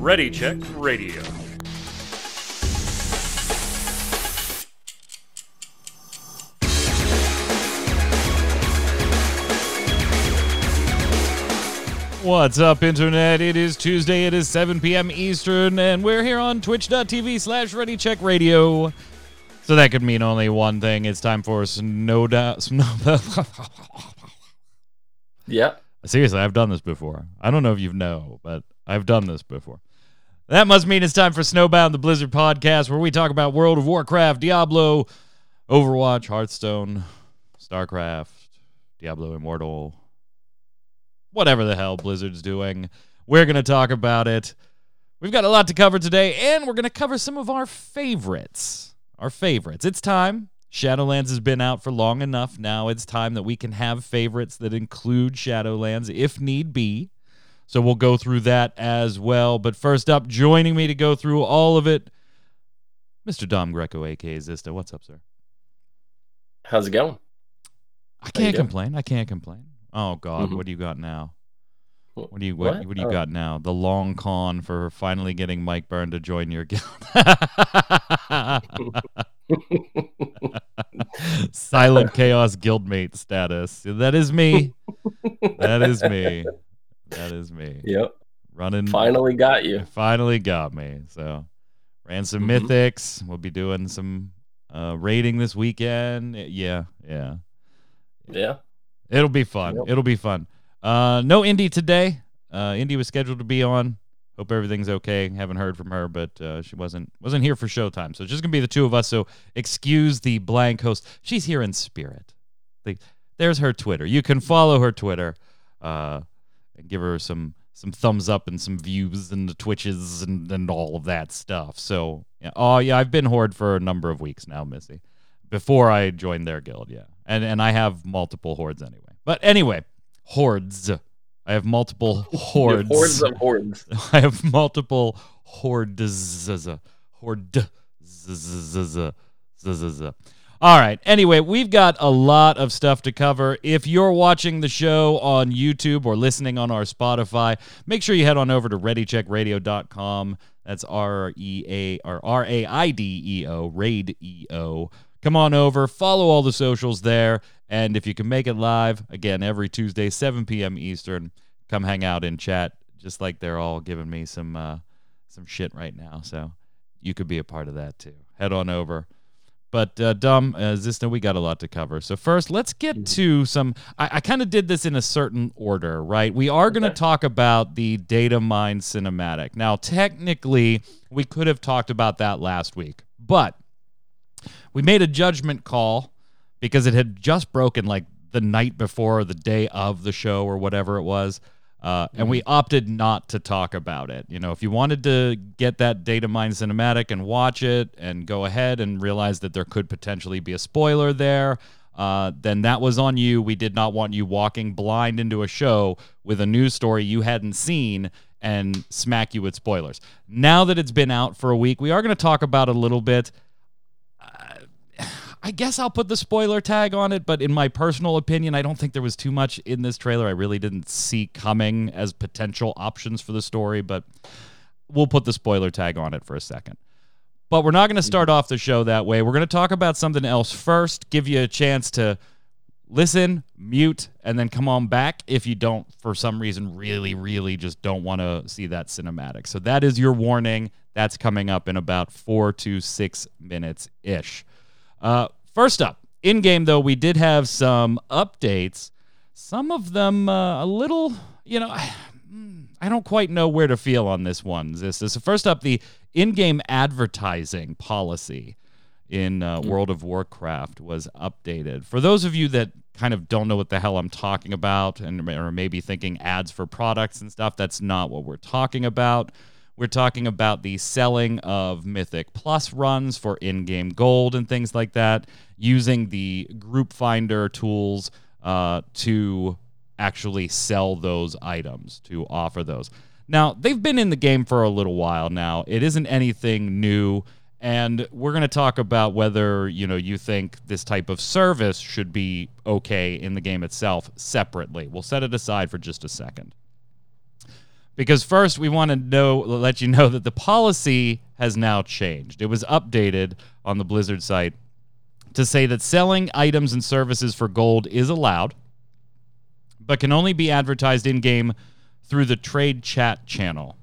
Ready Check Radio. What's up, Internet? It is Tuesday. It is 7 p.m. Eastern, and we're here on twitch.tv slash Ready Check Radio. So that could mean only one thing. It's time for Snow Snow- Yeah. Seriously, I've done this before. I don't know if you've know, but I've done this before. That must mean it's time for Snowbound, the Blizzard podcast, where we talk about World of Warcraft, Diablo, Overwatch, Hearthstone, StarCraft, Diablo Immortal, whatever the hell Blizzard's doing. We're going to talk about it. We've got a lot to cover today, and we're going to cover some of our favorites. Our favorites. It's time. Shadowlands has been out for long enough now. It's time that we can have favorites that include Shadowlands if need be. So we'll go through that as well. But first up, joining me to go through all of it, Mr. Dom Greco, aka Zista. What's up, sir? How's it going? I can't complain. I can't complain. Oh God, Mhm. what do you got now? What do you what, what? what do you Oh. got now? The long con for finally getting Mike Byrne to join your guild. Silent Chaos Guildmate status. That is me. That is me. That is me. Yep. Running Finally got you. finally got me. So ran some Mhm. mythics. We'll be doing some uh raiding this weekend. Yeah, yeah. Yeah. It'll be fun. Yep. It'll be fun. Uh, no indie today. Uh, Indy was scheduled to be on. Hope everything's okay. Haven't heard from her, but uh, she wasn't wasn't here for showtime. So it's just gonna be the two of us. So excuse the blank host. She's here in spirit. Like, there's her Twitter. You can follow her Twitter, uh, and give her some some thumbs up and some views and the twitches and, and all of that stuff. So yeah. Oh yeah, I've been horde for a number of weeks now, Missy before I joined their guild, yeah. And and I have multiple hordes anyway. But anyway, hordes. I have multiple hordes. Hordes of hordes. I have multiple hordes. Horde. All right. Anyway, we've got a lot of stuff to cover. If you're watching the show on YouTube or listening on our Spotify, make sure you head on over to readycheckradio.com. That's R E A or R A I D E O, Raid E O. Come on over, follow all the socials there, and if you can make it live, again every Tuesday, 7 p.m. Eastern, come hang out and chat. Just like they're all giving me some uh, some shit right now, so you could be a part of that too. Head on over. But uh, dumb, uh, Zista, we got a lot to cover. So first, let's get to some. I, I kind of did this in a certain order, right? We are going to Okay. talk about the data mine cinematic. Now, technically, we could have talked about that last week, but we made a judgment call because it had just broken like the night before or the day of the show or whatever it was. Uh, and we opted not to talk about it. You know, if you wanted to get that data mine cinematic and watch it and go ahead and realize that there could potentially be a spoiler there, uh, then that was on you. We did not want you walking blind into a show with a news story you hadn't seen and smack you with spoilers. Now that it's been out for a week, we are going to talk about it a little bit. I guess I'll put the spoiler tag on it, but in my personal opinion, I don't think there was too much in this trailer I really didn't see coming as potential options for the story, but we'll put the spoiler tag on it for a second. But we're not going to start off the show that way. We're going to talk about something else first, give you a chance to listen, mute, and then come on back if you don't, for some reason, really, really just don't want to see that cinematic. So that is your warning. That's coming up in about four to six minutes ish. Uh, first up, in game though, we did have some updates. Some of them uh, a little, you know, I, don't quite know where to feel on this one. This is first up the in-game advertising policy in uh, World of Warcraft was updated. For those of you that kind of don't know what the hell I'm talking about and or maybe thinking ads for products and stuff, that's not what we're talking about. We're talking about the selling of Mythic Plus runs for in game gold and things like that, using the group finder tools uh, to actually sell those items, to offer those. Now, they've been in the game for a little while now. It isn't anything new. and we're going to talk about whether you know you think this type of service should be okay in the game itself separately. We'll set it aside for just a second. Because first we want to know let you know that the policy has now changed. It was updated on the Blizzard site to say that selling items and services for gold is allowed but can only be advertised in game through the trade chat channel.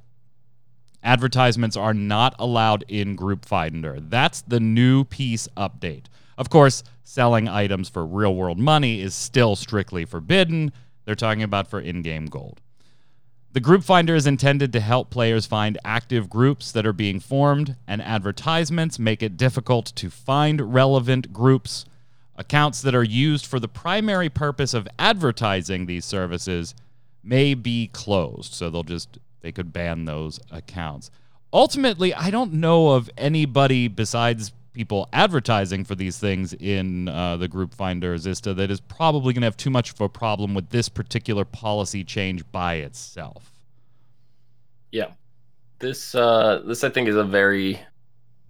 Advertisements are not allowed in Group Finder. That's the new piece update. Of course, selling items for real world money is still strictly forbidden. They're talking about for in game gold. The group finder is intended to help players find active groups that are being formed, and advertisements make it difficult to find relevant groups. Accounts that are used for the primary purpose of advertising these services may be closed. So they'll just, they could ban those accounts. Ultimately, I don't know of anybody besides people advertising for these things in uh, the group finder Zista that is probably going to have too much of a problem with this particular policy change by itself. Yeah, this uh, this I think is a very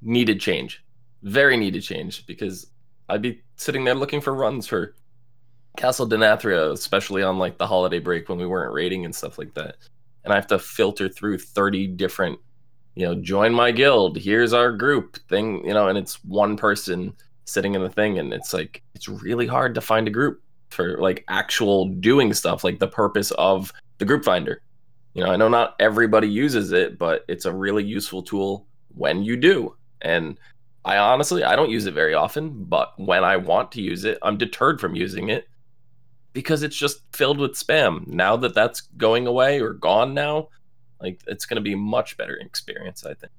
needed change, very needed change because I'd be sitting there looking for runs for Castle Denathria, especially on like the holiday break when we weren't raiding and stuff like that, and I have to filter through thirty different you know, join my guild. Here's our group thing, you know, and it's one person sitting in the thing, and it's like it's really hard to find a group for like actual doing stuff, like the purpose of the group finder. You know, I know not everybody uses it, but it's a really useful tool when you do. And I honestly, I don't use it very often, but when I want to use it, I'm deterred from using it because it's just filled with spam. Now that that's going away or gone now, like it's going to be a much better experience, I think.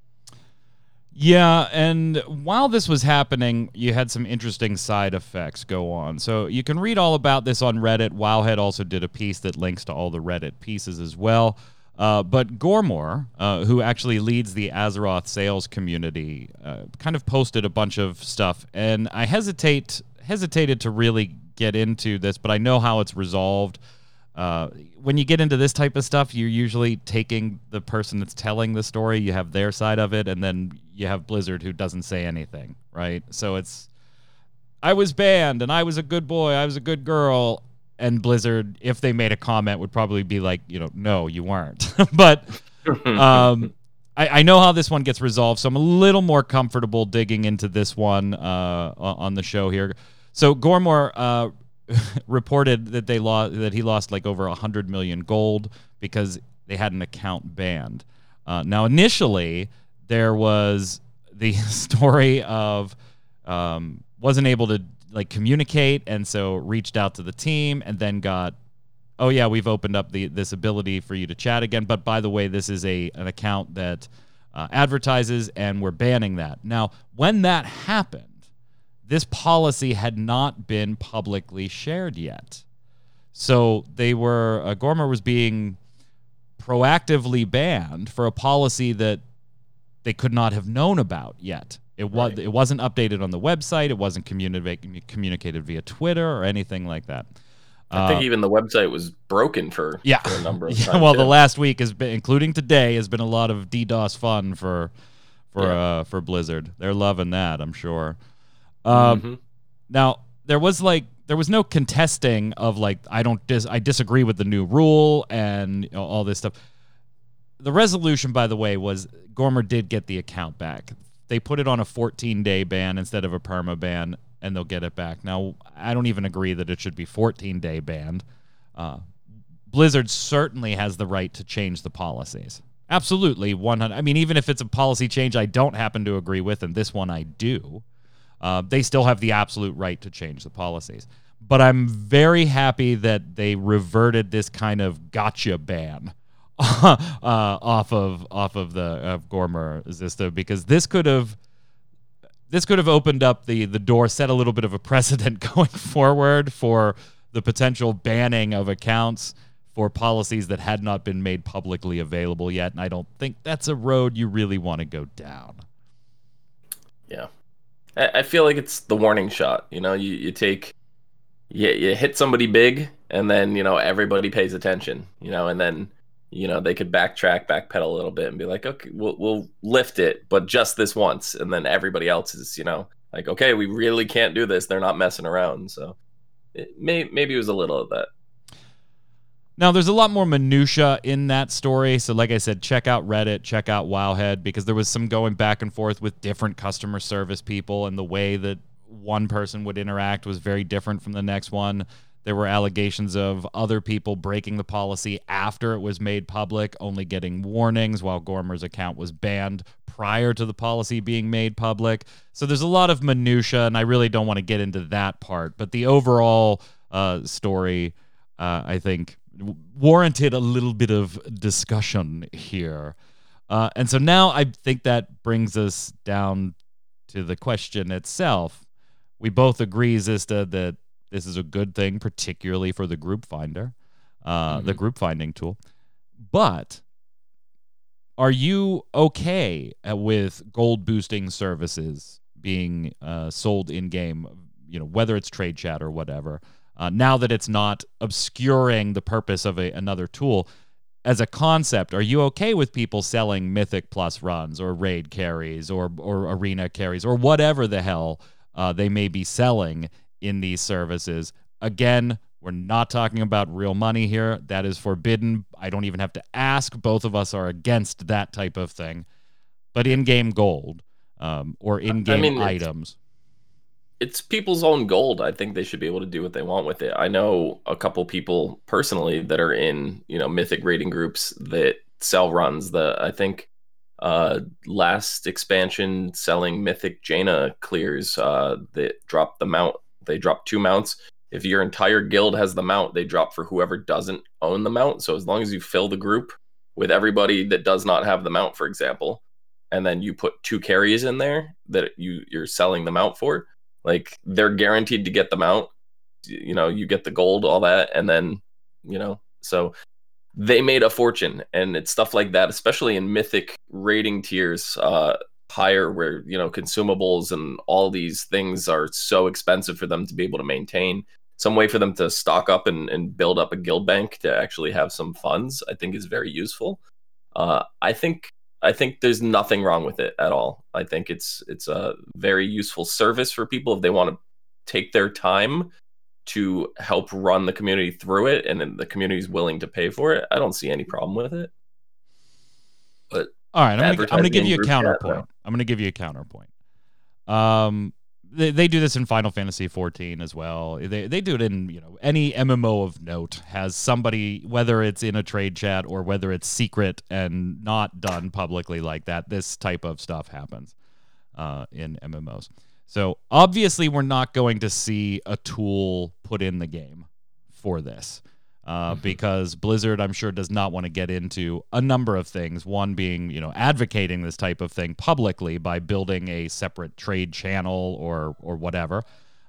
Yeah, and while this was happening, you had some interesting side effects go on. So you can read all about this on Reddit. Wowhead also did a piece that links to all the Reddit pieces as well. Uh, but Gormor, uh, who actually leads the Azeroth sales community, uh, kind of posted a bunch of stuff, and I hesitate hesitated to really get into this, but I know how it's resolved. Uh, when you get into this type of stuff, you're usually taking the person that's telling the story, you have their side of it, and then you have Blizzard who doesn't say anything, right? So it's, I was banned and I was a good boy, I was a good girl. And Blizzard, if they made a comment, would probably be like, you know, no, you weren't. but um, I, I, know how this one gets resolved, so I'm a little more comfortable digging into this one uh, on the show here. So Gormor uh, reported that they lost that he lost like over a hundred million gold because they had an account banned. Uh, now, initially, there was the story of um, wasn't able to like communicate, and so reached out to the team, and then got, oh yeah, we've opened up the this ability for you to chat again. But by the way, this is a an account that uh, advertises, and we're banning that. Now, when that happened this policy had not been publicly shared yet. So they were, uh, Gormor was being proactively banned for a policy that they could not have known about yet. It was right. it wasn't updated on the website. It wasn't communi- communicated via Twitter or anything like that. I think uh, even the website was broken for, yeah. For a number of yeah, times. Well, the last week has been, including today, has been a lot of DDoS fun for for yeah. uh, for Blizzard. They're loving that, I'm sure. Um, mm-hmm. Now there was like there was no contesting of like I don't dis- I disagree with the new rule and you know, all this stuff. The resolution, by the way, was Gormer did get the account back. They put it on a 14 day ban instead of a perma ban, and they'll get it back. Now I don't even agree that it should be 14 day banned. Uh, Blizzard certainly has the right to change the policies. Absolutely, 100. I mean, even if it's a policy change I don't happen to agree with, and this one I do, uh, they still have the absolute right to change the policies. But I'm very happy that they reverted this kind of gotcha ban uh, off of off of the of Gormor Zista because this could have this could have opened up the the door, set a little bit of a precedent going forward for the potential banning of accounts for policies that had not been made publicly available yet. And I don't think that's a road you really want to go down. Yeah. I feel like it's the warning shot. You know, you, you take, you, you hit somebody big, and then, you know, everybody pays attention, you know, and then you know they could backtrack, backpedal a little bit, and be like, okay, we'll we'll lift it, but just this once, and then everybody else is you know like, okay, we really can't do this. They're not messing around, so it may maybe it was a little of that. Now, there's a lot more minutia in that story. So, like I said, check out Reddit, check out Wowhead, because there was some going back and forth with different customer service people, and the way that one person would interact was very different from the next one. There were allegations of other people breaking the policy after it was made public, only getting warnings, while Gormer's account was banned prior to the policy being made public. So there's a lot of minutia, and I really don't want to get into that part. But the overall uh, story, uh, I think, warranted a little bit of discussion here. Uh, and so now I think that brings us down to the question itself. We both agree, Zista, that this is a good thing, particularly for the group finder, uh, mm-hmm. the group finding tool. But are you okay with gold boosting services being uh, sold in game? You know, whether it's trade chat or whatever uh, now that it's not obscuring the purpose of a, another tool. As a concept are you okay with people selling mythic plus runs or raid carries or or arena carries or whatever the hell uh, they may be selling in these services? Again we're not talking about real money here. That is forbidden. I don't even have to ask. Both of us are against that type of thing. But in-game gold um, or in-game I mean, items it's people's own gold. I think they should be able to do what they want with it. I know a couple people personally that are in, you know, mythic rating groups that sell runs. The I think uh last expansion selling mythic Jaina clears uh that dropped the mount. They dropped two mounts. If your entire guild has the mount, they drop for whoever doesn't own the mount. So as long as you fill the group with everybody that does not have the mount, for example, and then you put two carries in there that you you're selling the mount for, like they're guaranteed to get them out. You know, you get the gold, all that, and then you know, so they made a fortune, and it's stuff like that, especially in mythic rating tiers. Uh, higher where you know consumables and all these things are so expensive for them to be able to maintain some way for them to stock up and, and build up a guild bank to actually have some funds i think is very useful uh, i think I think there's nothing wrong with it at all. I think it's it's a very useful service for people if they want to take their time to help run the community through it and the community is willing to pay for it. I don't see any problem with it. But all right, I'm going to give you a counterpoint. I'm going to give you a counterpoint. Um, they, they do this in Final Fantasy 14 as well. They they do it in you know any MMO of note has somebody whether it's in a trade chat or whether it's secret and not done publicly like that. This type of stuff happens uh, in MMOs. So obviously we're not going to see a tool put in the game for this uh, because Blizzard, I'm sure, does not want to get into a number of things. One being, you know, advocating this type of thing publicly by building a separate trade channel or or whatever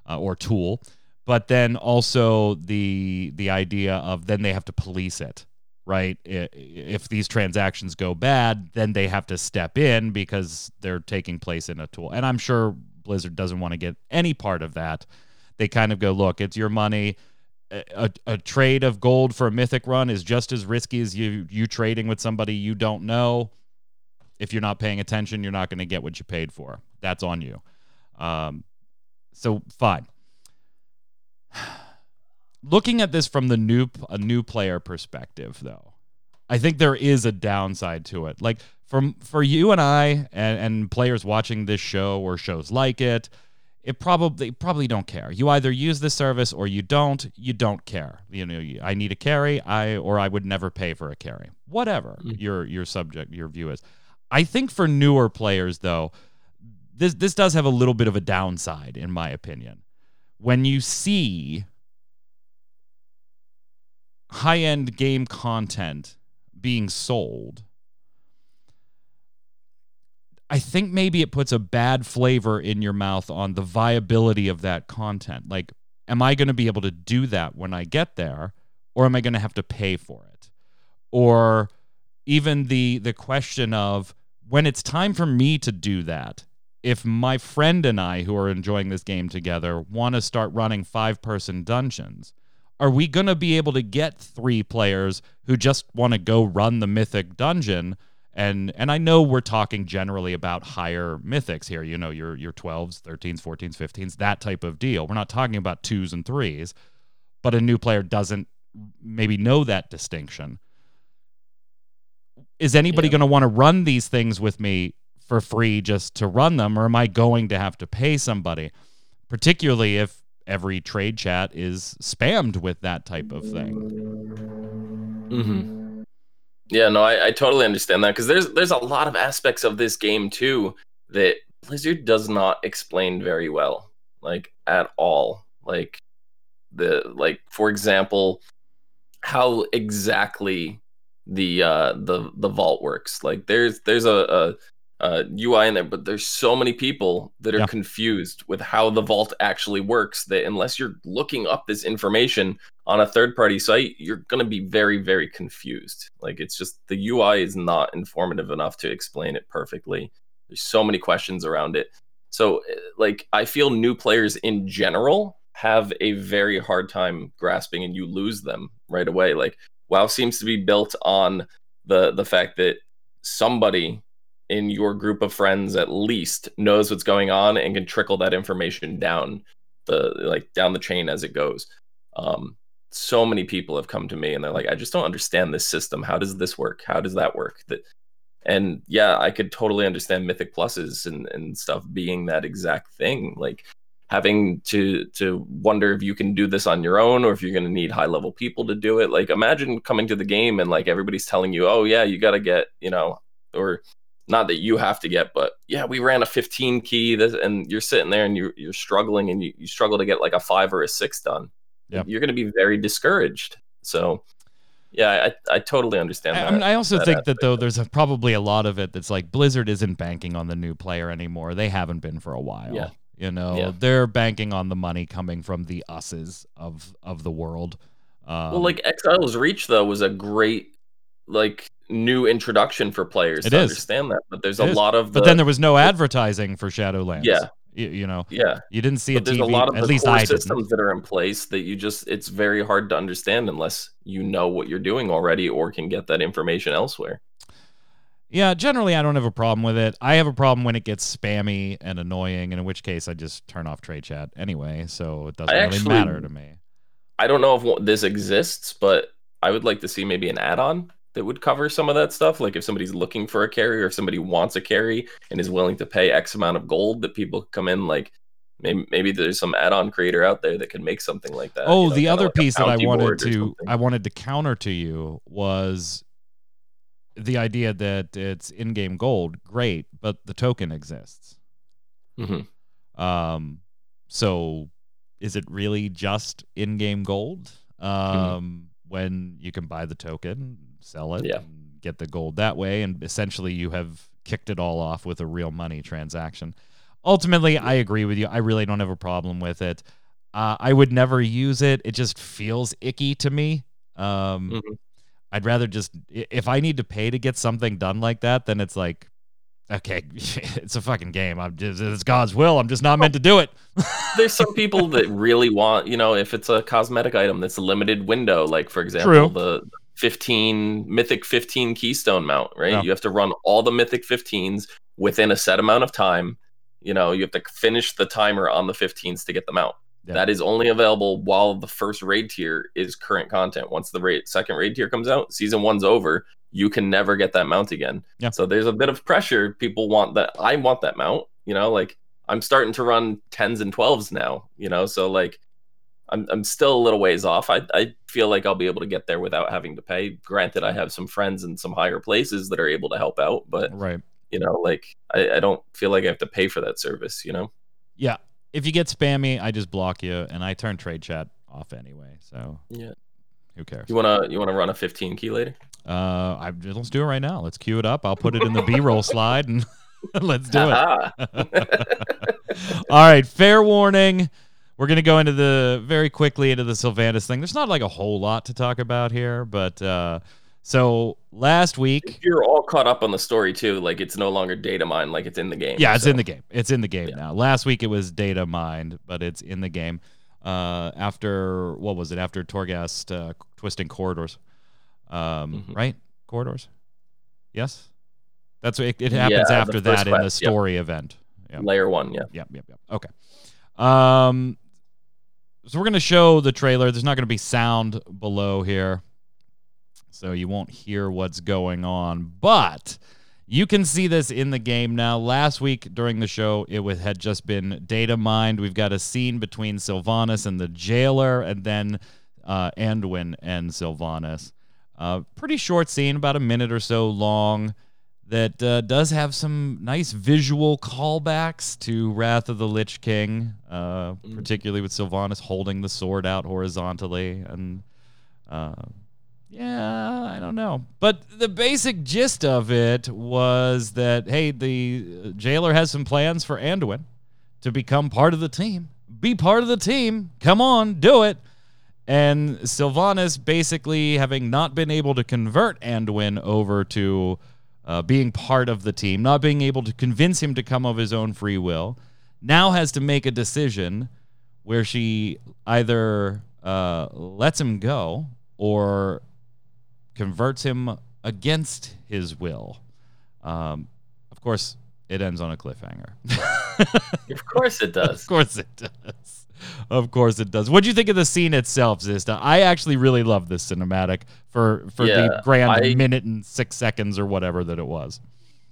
uh, or tool, but then also the the idea of then they have to police it, right? If these transactions go bad, then they have to step in because they're taking place in a tool, and I'm sure Blizzard doesn't want to get any part of that. They kind of go, look, it's your money a, a trade of gold for a mythic run is just as risky as you you trading with somebody you don't know. If you're not paying attention, you're not going to get what you paid for. That's on you. Um, so fine. Looking at this from the new a new player perspective, though, I think there is a downside to it. Like from for you and I and, and players watching this show or shows like it, it probably probably don't care. You either use the service or you don't. You don't care. You know, I need a carry, I or I would never pay for a carry. Whatever mm. your your subject, your view is. I think for newer players though, this this does have a little bit of a downside in my opinion. When you see high-end game content being sold I think maybe it puts a bad flavor in your mouth on the viability of that content. Like, am I going to be able to do that when I get there, or am I going to have to pay for it? Or even the the question of when it's time for me to do that, if my friend and I who are enjoying this game together want to start running five person dungeons, are we going to be able to get three players who just want to go run the mythic dungeon and and I know we're talking generally about higher mythics here, you know, your your 12s, 13s, 14s, 15s, that type of deal. We're not talking about 2s and 3s, but a new player doesn't maybe know that distinction. Is anybody Yeah. going to want to run these things with me for free just to run them or am I going to have to pay somebody? Particularly if every trade chat is spammed with that type of thing. Mm-hmm. Yeah, no, I, I totally understand that because there's there's a lot of aspects of this game too that Blizzard does not explain very well, like at all. Like the like for example, how exactly the uh the the vault works. Like there's there's a, a UI in there, but there's so many people that are Yeah. confused with how the vault actually works that unless you're looking up this information on a third party site, you're going to be very, very confused. Like it's just the UI is not informative enough to explain it perfectly. There's so many questions around it. So, eh, like, I feel new players in general have a very hard time grasping and you lose them right away. Like, WoW seems to be built on the the fact that somebody in your group of friends at least knows what's going on and can trickle that information down the like down the chain as it goes. Um, so many people have come to me and they're like, I just don't understand this system. How does this work? How does that work? That and yeah, I could totally understand Mythic Pluses and, and stuff being that exact thing. Like having to to wonder if you can do this on your own or if you're gonna need high level people to do it. Like imagine coming to the game and like everybody's telling you, Oh yeah, you gotta get, you know, or not that you have to get, but yeah, we ran a 15 key this, and you're sitting there and you're you're struggling and you, you struggle to get like a five or a six done Yep. you're going to be very discouraged. So, yeah, I, I totally understand I, that. I mean, I also that think that though there's a, probably a lot of it that's like Blizzard isn't banking on the new player anymore. They haven't been for a while. Yeah. You know, Yeah. they're banking on the money coming from the us's of of the world. Um, well, like Exiles Reach though was a great like new introduction for players It to is. understand that. But there's It a is. lot of but then there was no advertising for Shadowlands. Yeah. You, you know, yeah, you didn't see a but there's TV. a lot of at the least core I didn't. systems that are in place that you just it's very hard to understand unless you know what you're doing already or can get that information elsewhere. Yeah, generally I don't have a problem with it. I have a problem when it gets spammy and annoying, and in which case I just turn off trade chat anyway, so it doesn't I really actually- matter to me. I don't know if this exists, but I would like to see maybe an add-on that would cover some of that stuff. Like if somebody's looking for a carry or if somebody wants a carry and is willing to pay X amount of gold, that people come in like maybe maybe there's some add-on creator out there that can make something like that. Oh, you know, the other like piece that I wanted to. I wanted to counter to you was the idea that it's in-game gold. Great, but the token exists. Mhm. Um, so is it really just in-game gold? Um, when you can buy the token, sell it, Yeah. and get the gold that way, and essentially you have kicked it all off with a real money transaction. Ultimately, I agree with you. I really don't have a problem with it. Uh, I would never use it. It just feels icky to me. Um, Mhm. I'd rather just if I need to pay to get something done like that, then it's like, okay, it's a fucking game. I'm just it's God's will. I'm just not meant to do it. There's some people that really want, you know, if it's a cosmetic item that's a limited window, like for example, True. the 15 mythic 15 keystone mount, right? Yeah. You have to run all the mythic 15s within a set amount of time. You know, you have to finish the timer on the 15s to get them out. Yeah. That is only available while the first raid tier is current content. Once the raid, second raid tier comes out, season one's over. You can never get that mount again. Yeah. So there's a bit of pressure. People want that. I want that mount. You know, like I'm starting to run tens and twelves now. You know, so like I'm I'm still a little ways off. I I feel like I'll be able to get there without having to pay. Granted, I have some friends in some higher places that are able to help out, but Right. you know, like I, I don't feel like I have to pay for that service. You know. Yeah. If you get spammy, I just block you, and I turn trade chat off anyway. So Yeah. who cares? You wanna you wanna run a 15 key later? Uh, I let's do it right now. Let's queue it up. I'll put it in the B-roll slide, and let's do it. All right, fair warning. We're gonna go into the very quickly into the Sylvanas thing. There's not like a whole lot to talk about here, but uh, so last week, If you're all caught up on the story too, like it's no longer data mine, like it's in the game. yeah, it's so- in the game. It's in the game Yeah. now. Last week it was data mined, but it's in the game. uh, after what was it? After Torghast uh, twisting corridors, um, Mhm. right? Corridors. Yes, that's what it, it happens Yeah, after that in the quest, yep. story event. Yep. Layer one, yeah. Yep, yep, yep. Okay. Um, so we're gonna show the trailer. There's not gonna be sound below here, so you won't hear what's going on. But you can see this in the game now. Last week during the show, it was, had just been data mined. We've got a scene between Sylvanas and the jailer, and then uh, Anduin and Sylvanas. Uh, pretty short scene, about a minute or so long that uh, does have some nice visual callbacks to Wrath of the Lich King, uh, Mm. particularly with Sylvanas holding the sword out horizontally. And uh, yeah, I don't know. But the basic gist of it was that, hey, the jailer has some plans for Anduin to become part of the team. Be part of the team. Come on, do it. And Sylvanas basically having not been able to convert Anduin over to uh, being part of the team, not being able to convince him to come of his own free will, now has to make a decision where she either uh, lets him go or converts him against his will. Um, of course, it ends on a cliffhanger. Of course it does. Of course it does. Of course it does. What do you think of the scene itself, Zista? I actually really love this cinematic for for the grand I- minute and six seconds or whatever that it was.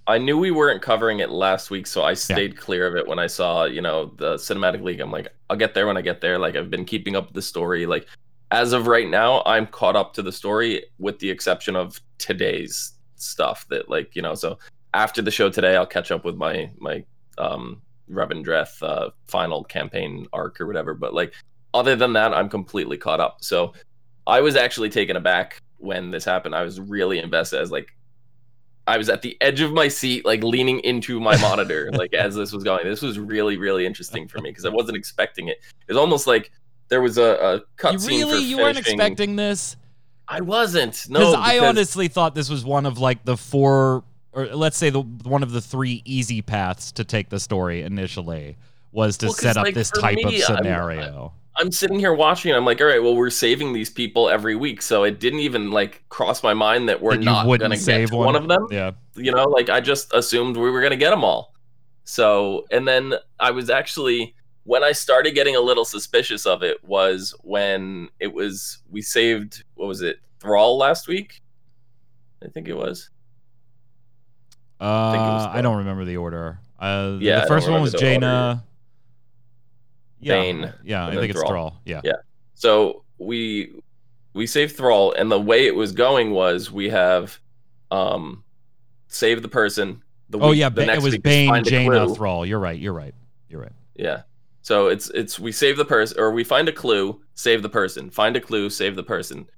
I knew we weren't covering it last week, so I stayed clear of it when I saw, you know, the cinematic league. I'm like, I'll get there when I get there. Like I've been keeping up the story. Like as of right now, I'm caught up to the story with the exception of today's stuff that like, you know, so after the show today, I'll catch up with my my um Revendreth uh final campaign arc or whatever. But like other than that, I'm completely caught up. So I was actually taken aback when this happened. I was really invested as like I was at the edge of my seat, like leaning into my monitor, like as this was going. This was really, really interesting for me because I wasn't expecting it. It was almost like there was a, a cutscene really you weren't expecting this? I wasn't. No, Because I honestly thought this was one of like the four, or let's say the one of the three easy paths to take the story initially was to Well, set up like, this type of me, I'm- scenario. I'm sitting here watching. I'm like, all right, well, we're saving these people every week, so it didn't even like cross my mind that we're That not gonna save one. one of them. yeah. you know like i just assumed we were going to get them all so and then i was actually when i started getting a little suspicious of it was when it was we saved what was it thrall last week i think it was Uh, I don't remember the order. Uh, Yeah, the first one was Jaina. Yeah, Bane, yeah, I think it's Thrall. Thrall. Yeah. Yeah. so we we saved thrall and the way it was going was we have um save the person the Oh week- yeah, the it was Bane, Jaina. Thrall. You're right. You're right. You're right. Yeah. So it's it's we save the person or we find a clue, save the person, find a clue, save the person.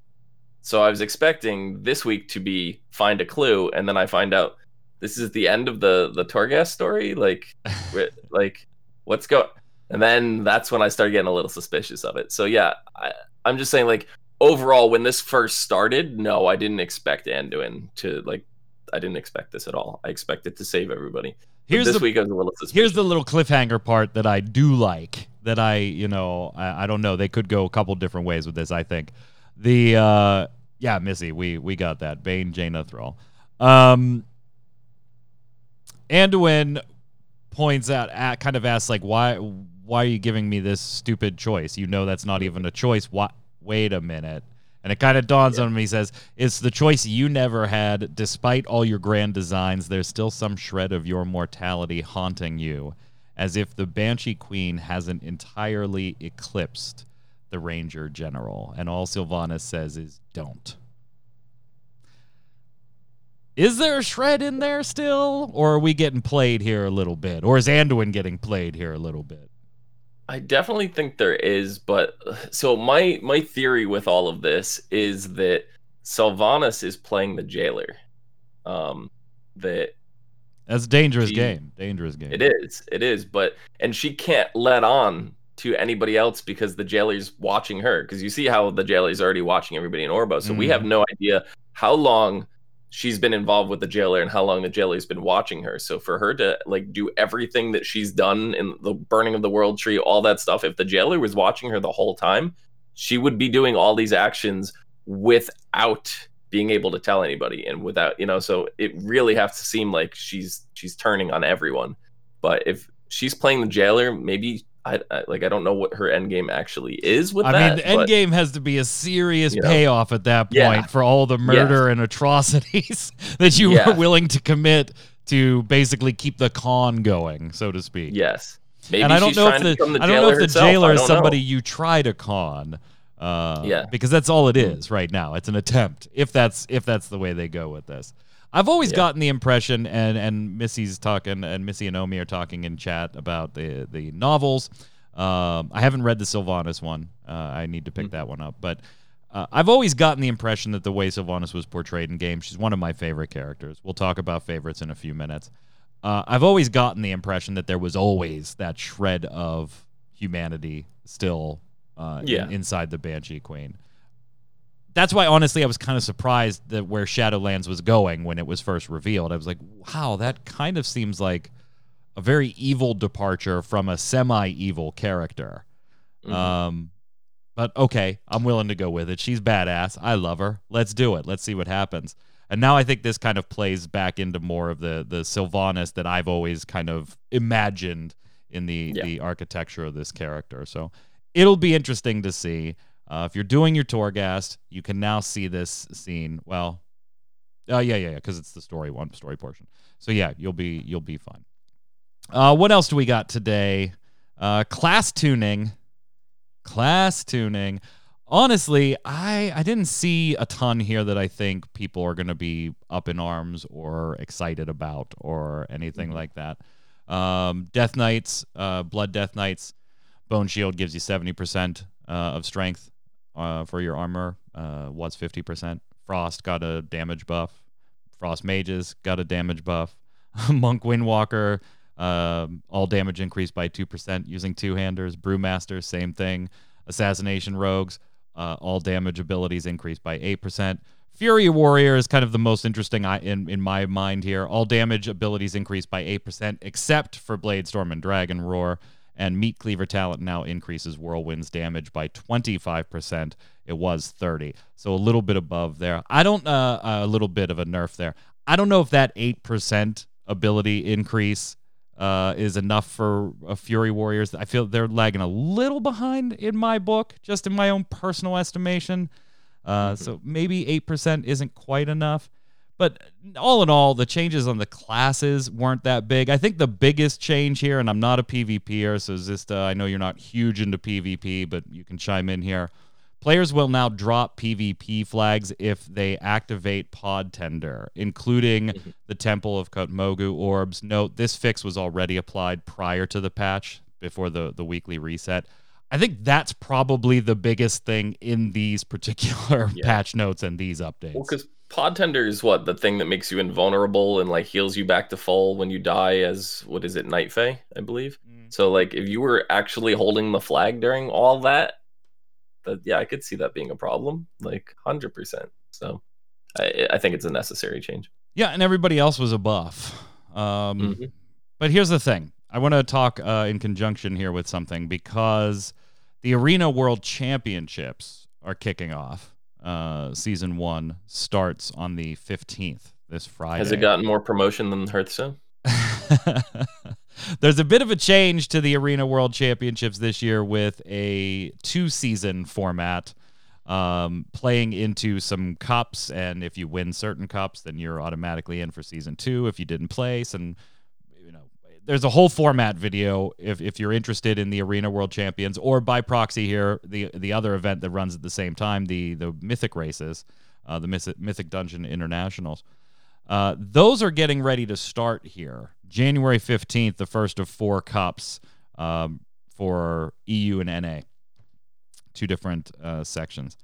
So I was expecting this week to be find a clue, and then I find out this is the end of the the Torghast story. Like, like what's going? And then that's when I started getting a little suspicious of it. So yeah, I, I'm just saying like overall when this first started, no, I didn't expect Anduin to like. I didn't expect this at all. I expected to save everybody. But Here's this the week I was a little suspicious. here's the little cliffhanger part that I do like. That I, you know, I, I don't know. They could go a couple different ways with this. I think the uh yeah, Missy, we we got that Bane, Jaina, Thrall. Um, Anduin points out, at, kind of asks like, why why are you giving me this stupid choice? You know that's not even a choice. What? Wait a minute. And it kind of dawns on him. He says, It's the choice you never had. Despite all your grand designs, there's still some shred of your mortality haunting you, as if the Banshee Queen hasn't entirely eclipsed the Ranger General. And all Sylvanas says is, Don't. Is there a shred in there still? Or are we getting played here a little bit? Or is Anduin getting played here a little bit? I definitely think there is, but so my my theory with all of this is that Sylvanas is playing the jailer. Um, that That's a dangerous She- game. Dangerous game. it is, it is, but and she can't let on to anybody else because the jailer's watching her. Because you see how the jailer's already watching everybody in Oribos, so we Mhm. have no idea how long she's been involved with the jailer and how long the jailer's been watching her. So for her to like do everything that she's done in the burning of the world tree, all that stuff, if the jailer was watching her the whole time, she would be doing all these actions without being able to tell anybody and without you know so it really has to seem like she's she's turning on everyone but if she's playing the jailer maybe I, I, like I don't know what her end game actually is with I that. mean, the end but- game has to be a serious You know. payoff at that point Yeah. for all the murder and atrocities that you Yeah. were willing to commit to basically keep the con going, so to speak. Yes. Maybe and I don't she's know if trying the, the I don't know if the herself. jailer is don't know. somebody you try to con. Uh, Yeah. because that's all it is right now. It's an attempt. If that's if that's the way they go with this, I've always Yeah. gotten the impression, and and Missy's talking, and Missy and Omi are talking in chat about the the novels. Um, I haven't read the Sylvanas one. Uh, I need to pick Mm. that one up, but. Uh, I've always gotten the impression that the way Sylvanas was portrayed in games, she's one of my favorite characters. We'll talk about favorites in a few minutes. Uh, I've always gotten the impression that there was always that shred of humanity still uh, in- inside the Banshee Queen. That's why, honestly, I was kind of surprised that where Shadowlands was going when it was first revealed. I was like, wow, that kind of seems like a very evil departure from a semi-evil character. Mhm. Um, but okay, I'm willing to go with it. She's badass. I love her. Let's do it. Let's see what happens. And now I think this kind of plays back into more of the the Sylvanas that I've always kind of imagined in the Yeah. the architecture of this character. So it'll be interesting to see. Uh, if you're doing your Torghast, you can now see this scene. Well, uh, yeah, yeah, yeah, because it's the story one story portion. So yeah, you'll be you'll be fine. Uh, what else do we got today? Uh, class tuning class tuning honestly i i didn't see a ton here that i think people are going to be up in arms or excited about or anything Mhm. like that um death knights uh blood death knights bone shield gives you 70% uh, of strength uh, for your armor uh was 50% frost got a damage buff frost mages got a damage buff monk windwalker um, all damage increased by 2% using two handers. Brewmaster, same thing. Assassination Rogues, uh, all damage abilities increased by 8%. Fury Warrior is kind of the most interesting in, in my mind here. All damage abilities increased by 8%, except for Blade Storm and Dragon Roar. And Meat Cleaver Talent now increases Whirlwind's damage by 25%. It was 30. So a little bit above there. I don't, uh, a little bit of a nerf there. I don't know if that 8% ability increase uh, is enough for uh, Fury Warriors. I feel they're lagging a little behind in my book, just in my own personal estimation. Uh, So maybe 8% isn't quite enough. But all in all, the changes on the classes weren't that big. I think the biggest change here, and I'm not a PvPer, so Zista, I know you're not huge into PvP, but you can chime in here. Players will now drop PvP flags if they activate Podtender, including mm-hmm. the Temple of Kotmogu orbs. Note this fix was already applied prior to the patch before the, the weekly reset. I think that's probably the biggest thing in these particular Yeah. patch notes and these updates. Well, Podtender is what the thing that makes you invulnerable and like heals you back to full when you die as what is it, Night Fae, I believe. Mm. So like if you were actually holding the flag during all that, that yeah, I could see that being a problem, like hundred percent. So I, I think it's a necessary change. Yeah, and everybody else was a buff. Um, Mhm. But here's the thing I want to talk uh, in conjunction here with something because the Arena World Championships are kicking off. Uh, season one starts on the 15th, this Friday. Has it gotten more promotion than Hearthstone? There's a bit of a change to the Arena World Championships this year with a two season format, um, playing into some cups. And if you win certain cups, then you're automatically in for season two. If you didn't place, and there's a whole format video if, if you're interested in the Arena World Champions or by proxy here, the the other event that runs at the same time, the the Mythic races, uh, the Mythic, Mythic Dungeon Internationals. Uh, those are getting ready to start here. January 15th, the first of four cups um, for EU and NA, two different uh, sections.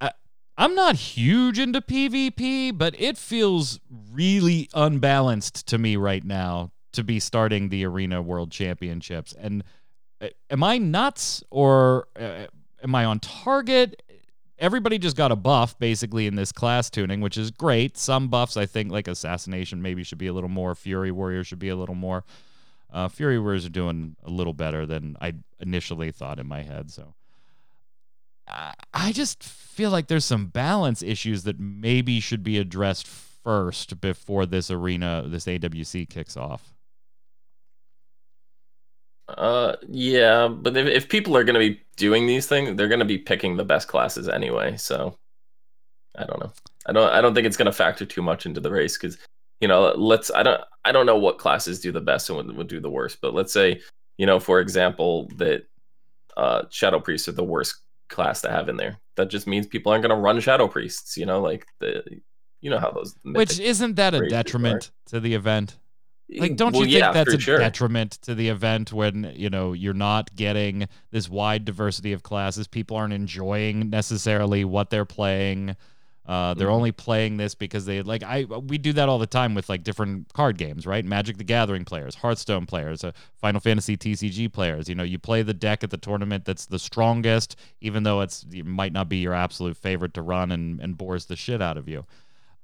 I, I'm not huge into PvP, but it feels really unbalanced to me right now to be starting the Arena World Championships. And uh, am I nuts or uh, am I on target? everybody just got a buff basically in this class tuning, which is great. Some buffs, I think, like Assassination, maybe should be a little more. Fury Warrior should be a little more. Uh, Fury Warriors are doing a little better than I initially thought in my head. So I just feel like there's some balance issues that maybe should be addressed first before this arena, this AWC kicks off. Uh, yeah, but if, if people are going to be doing these things, they're going to be picking the best classes anyway. So I don't know. I don't. I don't think it's going to factor too much into the race because you know, let's. I don't. I don't know what classes do the best and would, would do the worst. But let's say you know, for example, that uh, Shadow Priests are the worst class to have in there. That just means people aren't going to run Shadow Priests. You know, like the. You know how those. Which isn't that a detriment are. to the event? Like, don't well, you think yeah, that's a sure. detriment to the event when you know you're not getting this wide diversity of classes? People aren't enjoying necessarily what they're playing. Uh, they're Mhm. only playing this because they like I we do that all the time with like different card games, right? Magic the Gathering players, Hearthstone players, uh, Final Fantasy TCG players. You know, you play the deck at the tournament that's the strongest, even though it's it might not be your absolute favorite to run and and bores the shit out of you.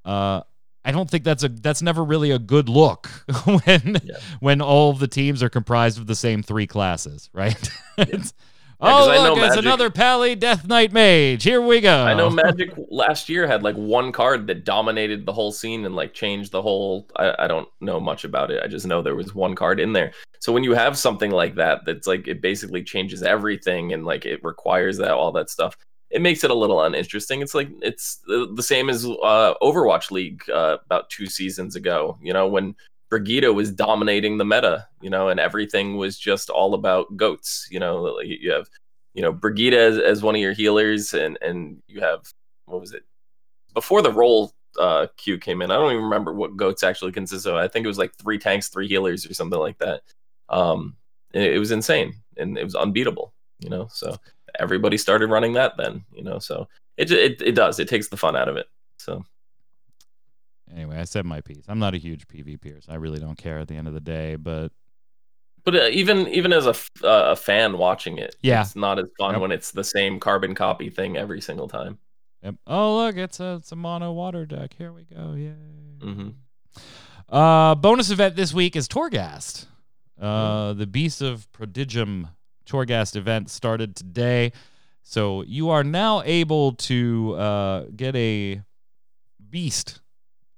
Uh, I don't think that's a that's never really a good look when Yeah. when all of the teams are comprised of the same three classes, right? Yeah, oh, look, it's Magic- another Pally Death Knight Mage. Here we go. I know Magic last year had like one card that dominated the whole scene and like changed the whole. I, I don't know much about it. I just know there was one card in there. So when you have something like that, that's like it basically changes everything and like it requires that all that stuff. It makes it a little uninteresting. It's like it's the, the same as uh, Overwatch League uh, about two seasons ago. You know when Brigitte was dominating the meta. You know, and everything was just all about goats. You know, you have you know Brigitte as, as one of your healers, and and you have what was it before the role uh, queue came in? I don't even remember what goats actually consist of. I think it was like three tanks, three healers, or something like that. Um, it, it was insane and it was unbeatable. You know, so everybody started running that then. You know, so it it it does. It takes the fun out of it. So Anyway, I said my piece. I'm not a huge PvPer, so I really don't care at the end of the day. But But uh, even even as a, f- uh, a fan watching it, Yeah. it's not as fun Yep. when it's the same carbon copy thing every single time. yep. oh look, it's a it's a mono water deck. Here we go. Yay. hmm Uh, bonus event this week is Torghast. Uh, the Beast of Prodigum Torghast event started today. So you are now able to uh, get a beast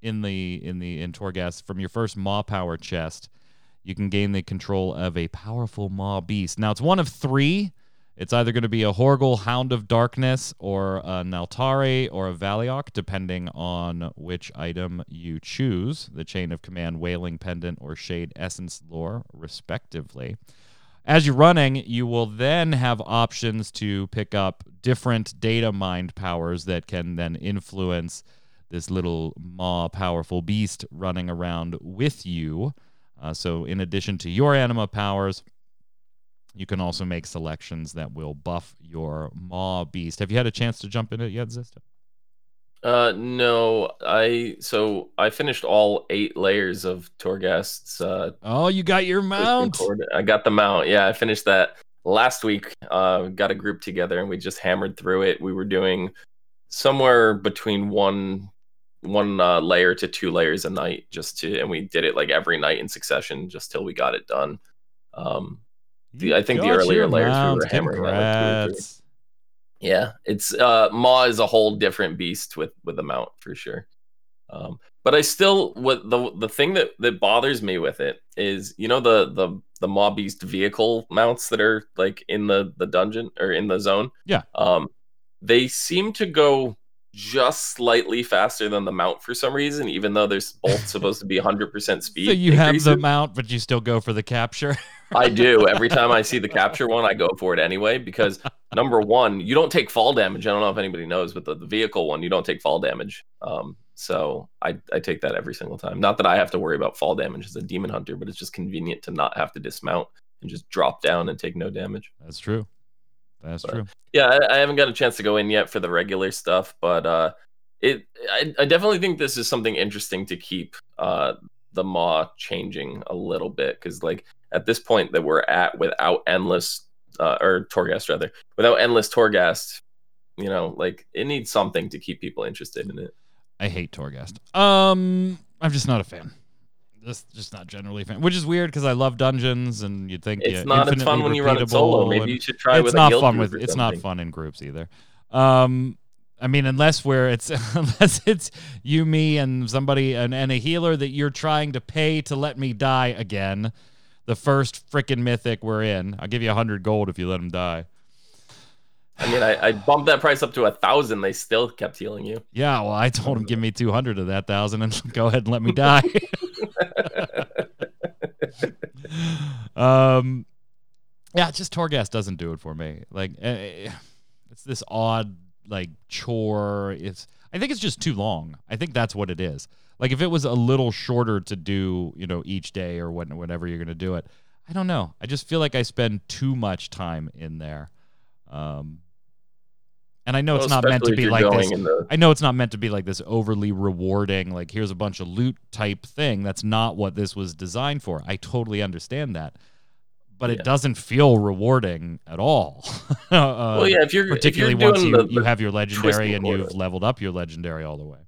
in the in the in Torghast from your first Maw Power chest. You can gain the control of a powerful Maw beast. Now it's one of three. It's either going to be a Horgel Hound of Darkness or a Naltari or a Valiok, depending on which item you choose the Chain of Command, Wailing Pendant, or Shade Essence Lore, respectively. As you're running, you will then have options to pick up different data mind powers that can then influence this little maw powerful beast running around with you. Uh, so, in addition to your anima powers, you can also make selections that will buff your maw beast. Have you had a chance to jump in it yet, Zista? Uh, no, I so I finished all eight layers of Torghast's uh, Oh, you got your mount. I got the mount. Yeah, I finished that last week. Uh, got a group together and we just hammered through it. We were doing somewhere between one one uh, layer to two layers a night, just to, and we did it like every night in succession, just till we got it done. Um, the- I think the earlier layers we were hammering out like two or three. Congrats. Yeah, it's uh Maw is a whole different beast with with the mount for sure. Um, but I still what the the thing that that bothers me with it is you know the the the Maw beast vehicle mounts that are like in the the dungeon or in the zone. Yeah. Um, they seem to go just slightly faster than the mount for some reason, even though they're both supposed to be 100% speed. So you have the mount, but you still go for the capture. I do. Every time I see the capture one, I go for it anyway because number one, you don't take fall damage. I don't know if anybody knows, but the, the vehicle one, you don't take fall damage. Um, so I, I take that every single time. Not that I have to worry about fall damage as a demon hunter, but it's just convenient to not have to dismount and just drop down and take no damage. That's true. That's But- true. Yeah, I, I haven't got a chance to go in yet for the regular stuff, but uh, it I, I definitely think this is something interesting to keep uh, the maw changing a little bit because like at this point that we're at without endless uh, or Torghast rather without endless Torghast, You know, like it needs something to keep people interested in it. I hate Torghast. Um, I'm just not a fan. Just, just not generally fan. Which is weird because I love dungeons, and you'd think It's yeah, not as fun when you run it solo. Maybe you should try it's with a not fun with it's not fun in groups either um i mean unless where it's unless it's you me and somebody and, and a healer that you're trying to pay to let me die again the first freaking mythic we're in i'll give you a hundred gold if you let him die I mean, I, I bumped that price up to a thousand. They still kept healing you. yeah well i told him give me 200 of that thousand and go ahead and let me die. Um yeah just torghast doesn't do it for me. Like eh, it's this odd like chore. It's i think it's just too long. I think that's what it is. Like if it was a little shorter to do you know each day or when, whenever you're going to do it i don't know. I just feel like i spend too much time in there. Um and i know it's not meant to be like this the- I know it's not meant to be like this overly rewarding, like here's a bunch of loot type thing. That's not what this was designed for. I totally understand that. But Yeah. it doesn't feel rewarding at all. Uh, well, yeah, if you're particularly if you're once you, the, you have your legendary and you've leveled up your legendary all the way.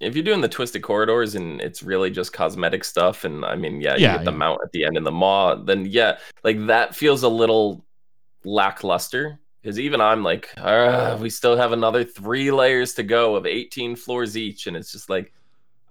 if you're doing the twisted corridors and it's really just cosmetic stuff, and I mean, yeah, you Yeah, the mount at the end and the maw, then yeah, like that feels a little lackluster. Because even I'm like, "Ah, we still have another three layers to go of 18 floors each, and it's just like,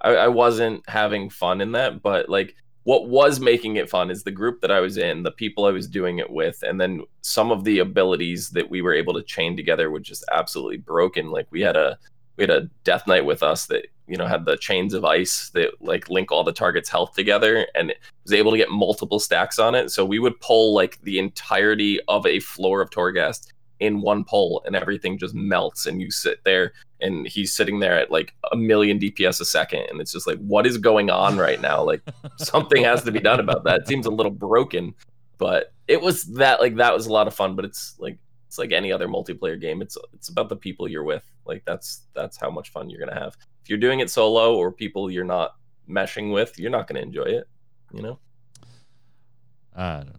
I, I wasn't having fun in that. But like, what was making it fun is the group that I was in, the people I was doing it with, and then some of the abilities that we were able to chain together were just absolutely broken. Like we had a we had a death knight with us that you know had the chains of ice that like link all the targets health together and was able to get multiple stacks on it so we would pull like the entirety of a floor of torghast in one pull and everything just melts and you sit there and he's sitting there at like a million dps a second and it's just like what is going on right now? Like something has to be done about that. It seems a little broken but it was that like that was a lot of fun but it's like it's like any other multiplayer game. It's it's about the people you're with. Like that's that's how much fun you're gonna have. If you're doing it solo or people you're not meshing with you're not gonna enjoy it you know? I don't know.